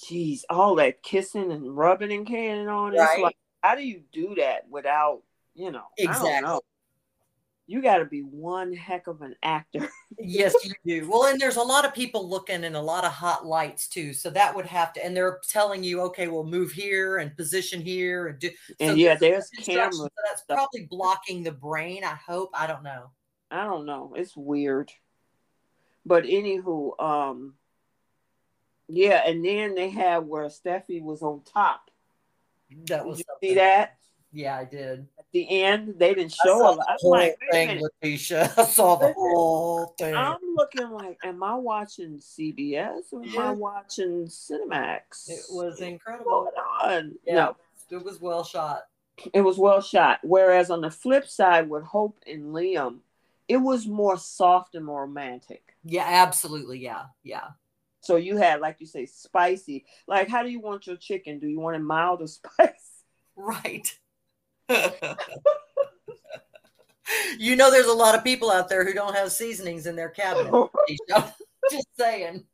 geez, all that kissing and rubbing and carrying on. It's like, how do you do that without, you know? Exactly. know. You got to be one heck of an actor. Yes, you do. Well, and there's a lot of people looking and a lot of hot lights too. So that would have to, and they're telling you, okay, we'll move here and position here and do. And so yeah, there's cameras. so that's probably blocking the brain. I hope. I don't know. I don't know. It's weird. But anywho, um, yeah, and then they had where Steffy was on top. That was you see that? Yeah, I did. At the end, they didn't show a lot. I'm whole like, thing. Letitia. I saw the whole thing. I'm looking like, am I watching CBS or am I watching Cinemax? It was incredible. going on? Yeah, No, it was well shot. it was well shot. Whereas on the flip side with Hope and Liam, it was more soft and more romantic. Yeah, absolutely. Yeah, yeah. So you had, like you say, spicy. Like, how do you want your chicken? Do you want it mild or spicy? Right. You know, there's a lot of people out there who don't have seasonings in their cabinet. Just saying.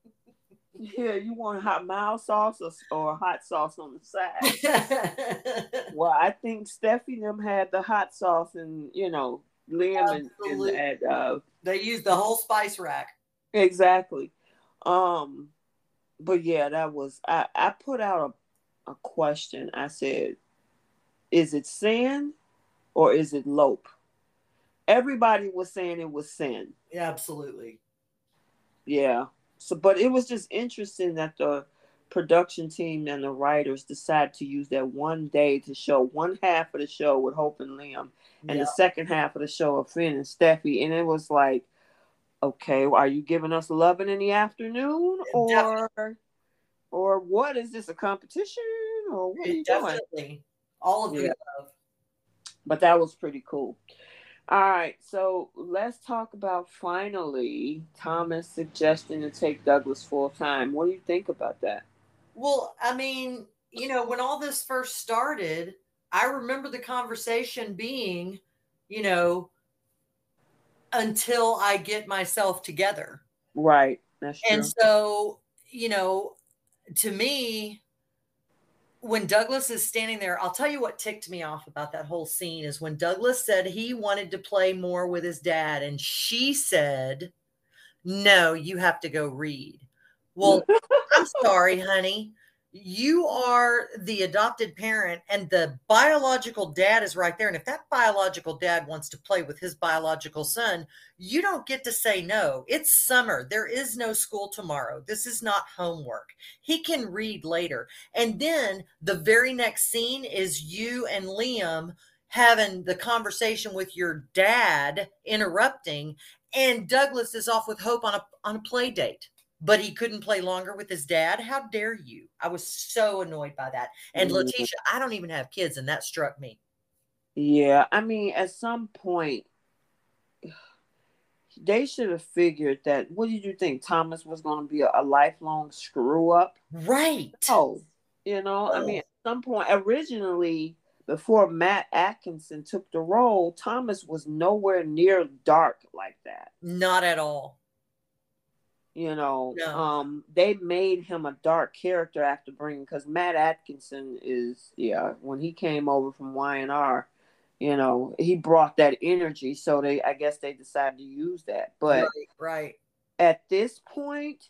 yeah, you want hot mild sauce or, or hot sauce on the side. Well, I think Steffy and them had the hot sauce, and you know, Liam and, and, and uh, they used the whole spice rack. exactly. Um, but yeah, that was I. I put out a a question. I said, "Is it Sinn, or is it lope?" Everybody was saying it was Sinn. Yeah, absolutely. Yeah. So, but it was just interesting that the production team and the writers decided to use that one day to show one half of the show with Hope and Liam, and Yeah. the second half of the show of Finn and Steffy, and it was like, okay, are you giving us loving in the afternoon, or, or what is this a competition, or what are you doing? All of the above. But that was pretty cool. All right, so let's talk about finally Thomas suggesting to take Douglas full time. What do you think about that? Well, I mean, you know, when all this first started, I remember the conversation being, you know, until I get myself together. Right, that's true. And so, you know, to me, when Douglas is standing there, I'll tell you what ticked me off about that whole scene is when Douglas said he wanted to play more with his dad, and she said, No, you have to go read. Well, I'm sorry, honey. You are the adopted parent, and the biological dad is right there. And if that biological dad wants to play with his biological son, you don't get to say no. It's summer. There is no school tomorrow. This is not homework. He can read later. And then the very next scene is you and Liam having the conversation with your dad, interrupting, and Douglas is off with Hope on a on a play date. But he couldn't play longer with his dad. How dare you? I was so annoyed by that. And Mhm. Letitia, I don't even have kids, and that struck me. yeah, I mean, at some point, they should have figured that. What did you think? Thomas was going to be a, a lifelong screw up? Right. Oh, you know, I mean, at some point, originally, before Matt Atkinson took the role, Thomas was nowhere near dark like that. Not at all. You know, No. um, they made him a dark character after bringing because Matt Atkinson is, yeah, when he came over from Y&R, you know, he brought that energy. So they, I guess, they decided to use that. But right, right. at this point,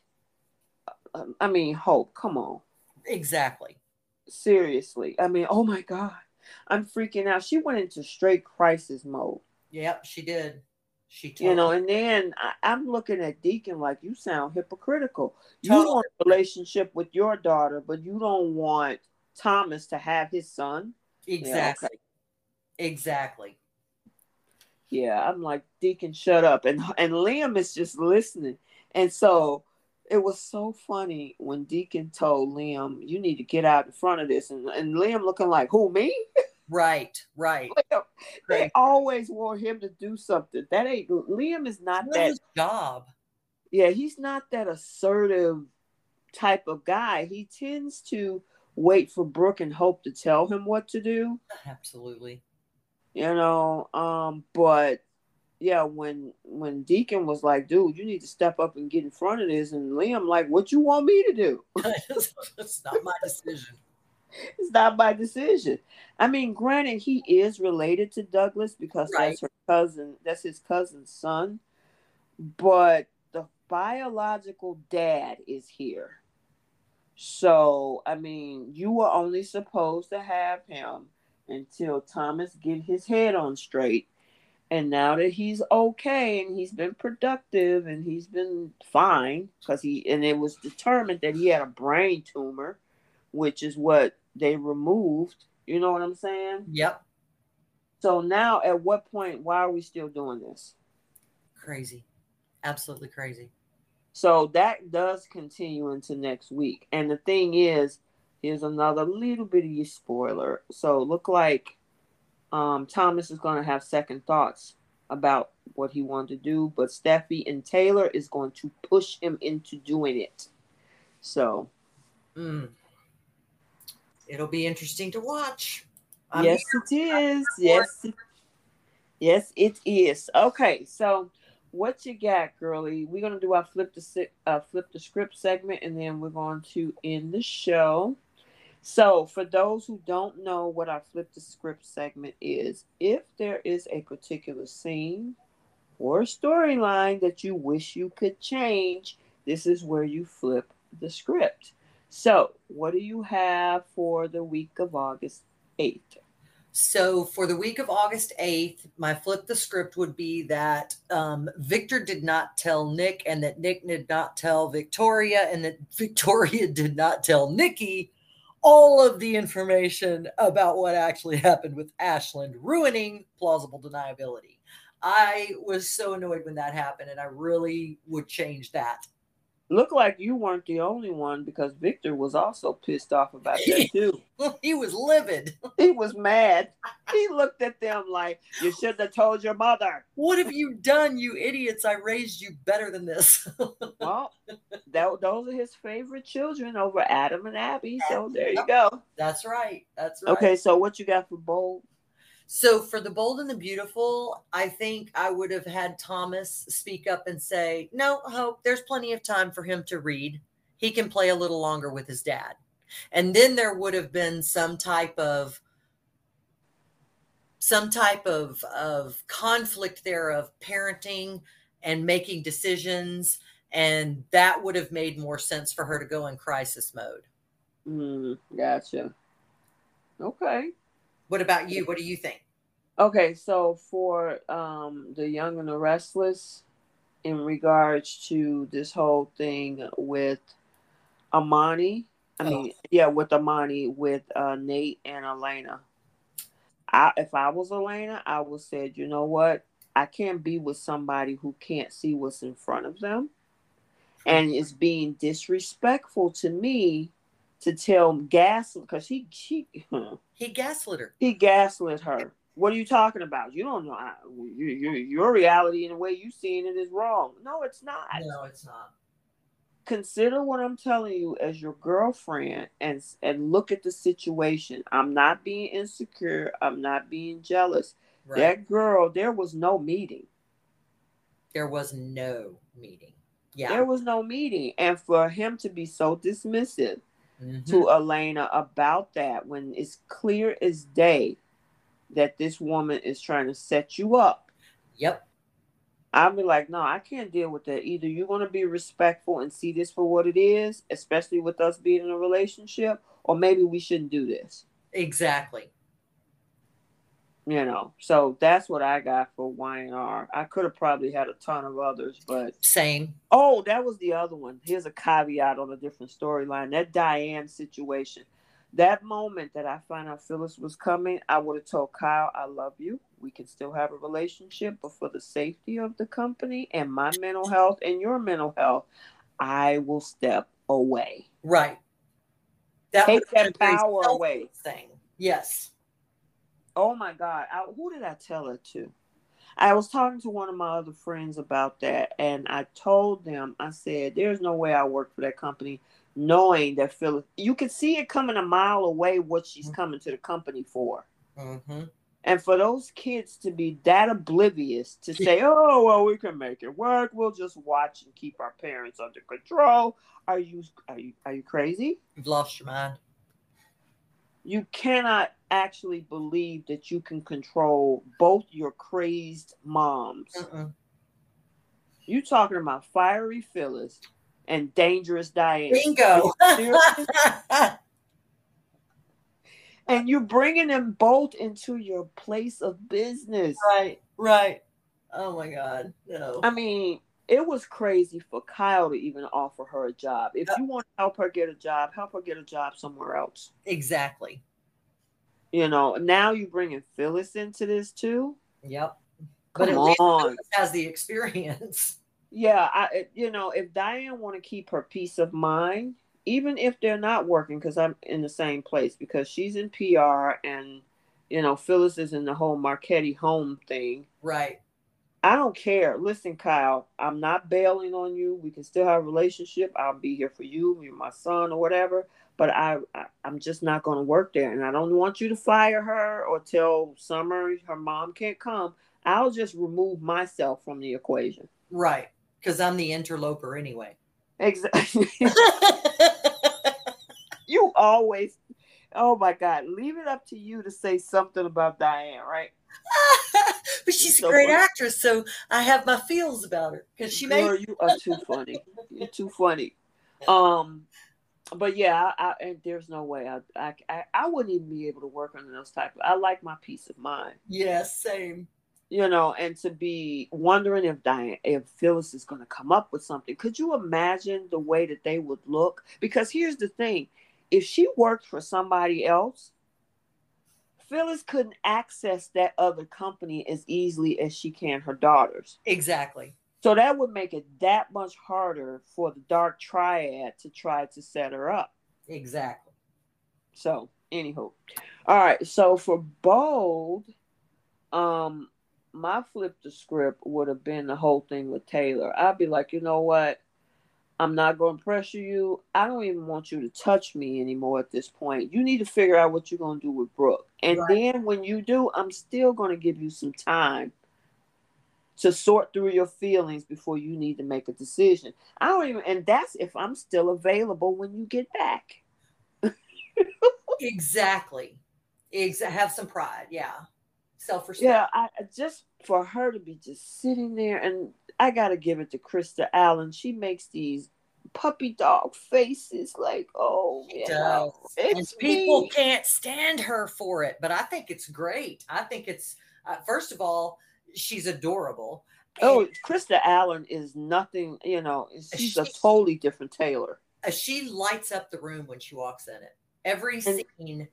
uh, I mean, Hope, come on. Exactly. seriously. I mean, oh my God, I'm freaking out. She went into straight crisis mode, Yep, she did. She you know. totally- And then I, I'm looking at Deacon like you sound hypocritical. You want a relationship with your daughter, but you don't want Thomas to have his son. exactly. okay. Exactly. Yeah, I'm like Deacon, shut up. And and Liam is just listening, and so. It was so funny when Deacon told Liam, "You need to get out in front of this," and, and Liam looking like, "Who me?" Right, right. Liam, they Crazy. always want him to do something. That ain't Liam is not that job. yeah, he's not that assertive type of guy. He tends to wait for Brooke and Hope to tell him what to do, Absolutely. you know. Um, but yeah, when when Deacon was like, dude, you need to step up and get in front of this, and Liam like, what you want me to do? it's not my decision. it's not my decision. I mean, granted, he is related to Douglas because Right. that's her cousin, that's his cousin's son, but the biological dad is here. So, I mean, you were only supposed to have him until Thomas get his head on straight. And now that he's okay and he's been productive and he's been fine because he and it was determined that he had a brain tumor, which is what they removed. You know what I'm saying? Yep. So now at what point why are we still doing this? Crazy. Absolutely crazy. So that does continue into next week. And the thing is, here's another little bitty spoiler. So look like um, Thomas is going to have second thoughts about what he wanted to do, but Steffy and Taylor is going to push him into doing it. So Mm. It'll be interesting to watch. I'm yes, it is. Yes, yes, it is. Okay, so what you got, girlie? We're gonna do our flip the uh, flip the script segment, and then we're going to end the show. So, for those who don't know what our flip the script segment is, if there is a particular scene or storyline that you wish you could change, this is where you flip the script. So, what do you have for the week of August 8th? So for the week of August 8th, my flip the script would be that um, Victor did not tell Nick, and that Nick did not tell Victoria, and that Victoria did not tell Nikki all of the information about what actually happened with Ashland, ruining plausible deniability. I was so annoyed when that happened, and I really would change that. Look like you weren't the only one because Victor was also pissed off about that too. he was livid. he was mad. He looked at them like, "You should have told your mother." What have you done, you idiots? I raised you better than this. Well, that, those are his favorite children over Adam and Abby. So there you go. That's right. That's right. Okay, so what you got for bold? So for the bold and the beautiful, I think I would have had Thomas speak up and say, "No, Hope, there's plenty of time for him to read. He can play a little longer with his dad." And then there would have been some type of some type of of conflict there of parenting and making decisions and that would have made more sense for her to go in crisis mode. Mm, gotcha. Okay. What about you? What do you think? Okay, so for um the Young and the Restless, in regards to this whole thing with Imani, I mean, yeah, with Imani, with uh Nate and Elena. I if I was Elena, I would said, you know what? I can't be with somebody who can't see what's in front of them and is being disrespectful to me to tell gas because he she He gaslit her. he gaslit her. What are you talking about? You don't know. How, you, you, your reality and the way you seeing it is wrong. No, it's not. No, it's not. Consider what I'm telling you as your girlfriend, and and look at the situation. I'm not being insecure. I'm not being jealous. Right. That girl, there was no meeting. there was no meeting. Yeah. There was no meeting, and for him to be so dismissive Mhm. to Elena about that when it's clear as day that this woman is trying to set you up. Yep. I'll be like, no, I can't deal with that. Either you're going to be respectful and see this for what it is, especially with us being in a relationship, or maybe we shouldn't do this. Exactly. You know, so that's what I got for Y&R. I could have probably had a ton of others, but Same. oh, that was the other one. Here's a caveat on a different storyline. That Diane situation, that moment that I found out Phyllis was coming, I would have told Kyle, I love you. We can still have a relationship, but for the safety of the company and my mental health and your mental health, I will step away. Right. That Take that been a very power away. Thing. Yes. Oh my God. I, who did I tell it to? I was talking to one of my other friends about that, and I told them, I said, There's no way I work for that company knowing that Phyllis, you can see it coming a mile away what she's mm-hmm. coming to the company for. Mm-hmm. And for those kids to be that oblivious to say, "Oh, well, we can make it work. We'll just watch and keep our parents under control." Are you are you are you crazy? You've lost your mind. You cannot actually believe that you can control both your crazed moms. Uh-uh. You talking about fiery Phyllis and dangerous Diane? Bingo. and you're bringing them both into your place of business. Right, right. Oh my God, no. I mean, it was crazy for Kyle to even offer her a job. If you want to help her get a job, help her get a job somewhere else. Exactly. You know, now you bringing Phyllis into this too. Yep. Come but at on. least Phyllis has the experience. Yeah, I you know, if Diane want to keep her peace of mind, even if they're not working, because I'm in the same place, because she's in PR and you know Phyllis is in the whole Marchetti home thing. Right. I don't care. Listen, Kyle, I'm not bailing on you. We can still have a relationship. I'll be here for you, you're my son or whatever. But I, I am just not going to work there, and I don't want you to fire her or tell Summer her mom can't come. I'll just remove myself from the equation. Right, because I'm the interloper anyway. Exactly. you always, oh my God, leave it up to you to say something about Diane, right? but she's so a great funny. actress, so I have my feels about her because she Girl, made. you are too funny. You're too funny. Um, but yeah, I, I, and there's no way I, I I wouldn't even be able to work on those type. Of, I like my peace of mind. Yes, same you know, and to be wondering if Diane, if Phyllis is going to come up with something. Could you imagine the way that they would look? Because here's the thing if she worked for somebody else, Phyllis couldn't access that other company as easily as she can her daughters. Exactly. So that would make it that much harder for the dark triad to try to set her up. Exactly. So, anywho. All right. So for Bold, um, my flip the script would have been the whole thing with Taylor. I'd be like, you know what? I'm not going to pressure you. I don't even want you to touch me anymore at this point. You need to figure out what you're going to do with Brooke. And right. then when you do, I'm still going to give you some time to sort through your feelings before you need to make a decision. I don't even, and that's if I'm still available when you get back. exactly. Ex- have some pride. Yeah self respect. Yeah, I just for her to be just sitting there, and I got to give it to Krista Allen. She makes these puppy dog faces like, oh, she yeah, and people me. can't stand her for it, but I think it's great. I think it's uh, first of all, she's adorable. Oh, Krista Allen is nothing, you know, she's she, a totally different Taylor. Uh, she lights up the room when she walks in it. Every and, scene,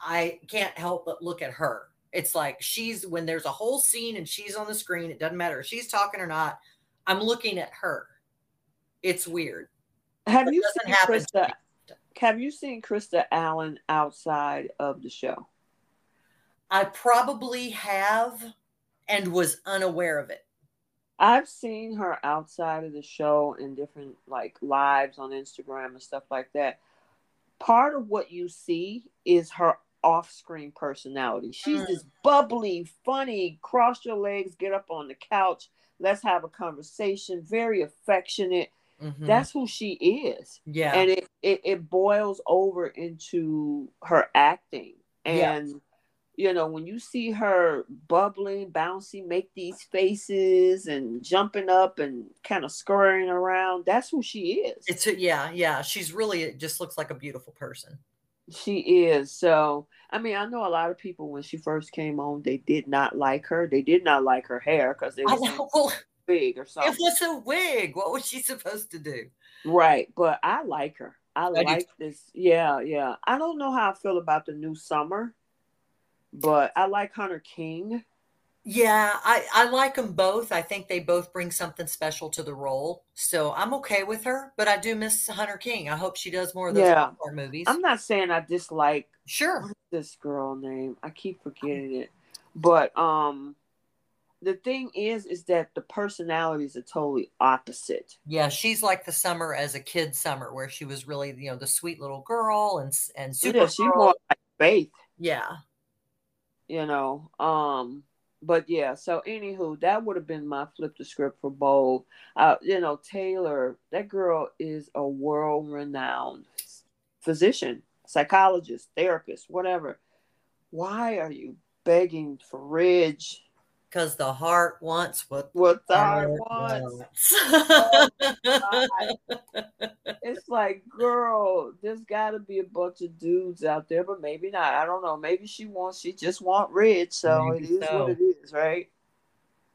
I can't help but look at her it's like she's when there's a whole scene and she's on the screen, it doesn't matter if she's talking or not. I'm looking at her. It's weird. Have you seen Krista? Have you seen Krista Allen outside of the show? I probably have and was unaware of it. I've seen her outside of the show in different like lives on Instagram and stuff like that. Part of what you see is her off-screen personality. She's mm. this bubbly, funny, cross your legs, get up on the couch, let's have a conversation, very affectionate. Mm-hmm. That's who she is. Yeah. And it, it, it boils over into her acting. And yeah. You know, when you see her bubbling, bouncy, make these faces and jumping up and kind of scurrying around, that's who she is. It's a, yeah, yeah. She's really it just looks like a beautiful person. She is. So, I mean, I know a lot of people when she first came on, they did not like her. They did not like her hair because it was a wig or something. It was a wig. What was she supposed to do? Right. But I like her. I, I like this. Yeah, yeah. I don't know how I feel about the new summer, but I like Hunter King. Yeah, I, I like them both. I think they both bring something special to the role. So I'm okay with her, but I do miss Hunter King. I hope she does more of those Yeah. movies. I'm not saying I dislike sure. this girl name. I keep forgetting it. But um the thing is is that the personalities are totally opposite. Yeah, she's like the summer as a kid summer where she was really, you know, the sweet little girl and and super Yeah, she girl. more like Faith, Yeah. You know. Um but yeah, so anywho, that would have been my flip the script for bold. Uh, you know, Taylor, that girl is a world renowned physician, psychologist, therapist, whatever. Why are you begging for Ridge? Because the heart wants what What the heart heart wants. wants. It's like, girl, there's got to be a bunch of dudes out there, but maybe not. I don't know. Maybe she wants, she just want Ridge, so Maybe it is so. what it is, right?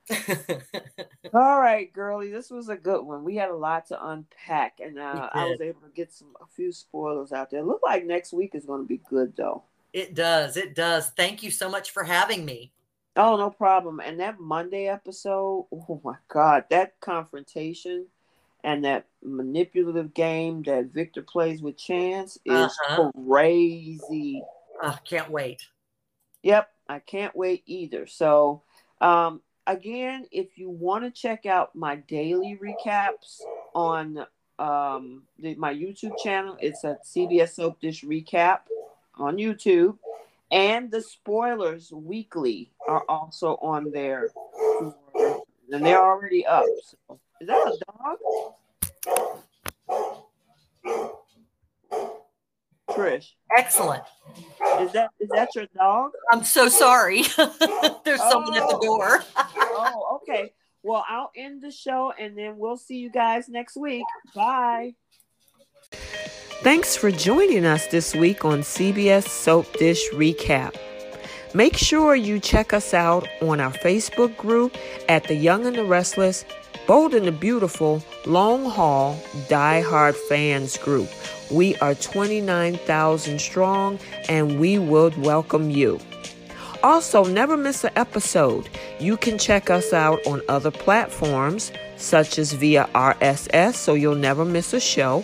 All right, girly, this was a good one. We had a lot to unpack, and uh, I was able to get some a few spoilers out there. Look like next week is going to be good, though. it does. It does. Thank you so much for having me. Oh, no problem. And that Monday episode, oh my God, that confrontation and that manipulative game that Victor plays with Chance is Uh-huh. crazy. Oh, can't wait. Yep, I can't wait either. So, um, again, if you want to check out my daily recaps on um, the, my YouTube channel, it's a CBS Soap Dish Recap on YouTube. And the spoilers weekly are also on there. And they're already up. So, is that a dog? Trish, Excellent. is that is that your dog? I'm so sorry. There's someone at the Oh. door. oh, okay. Well, I'll end the show and then we'll see you guys next week. Bye. Thanks for joining us this week on CBS Soap Dish Recap. Make sure you check us out on our Facebook group at The Young and the Restless, Bold and the Beautiful, Long Haul, Die Hard Fans Group. We are 29,000 strong and we would welcome you. Also, never miss an episode. You can check us out on other platforms, such as via RSS, so you'll never miss a show.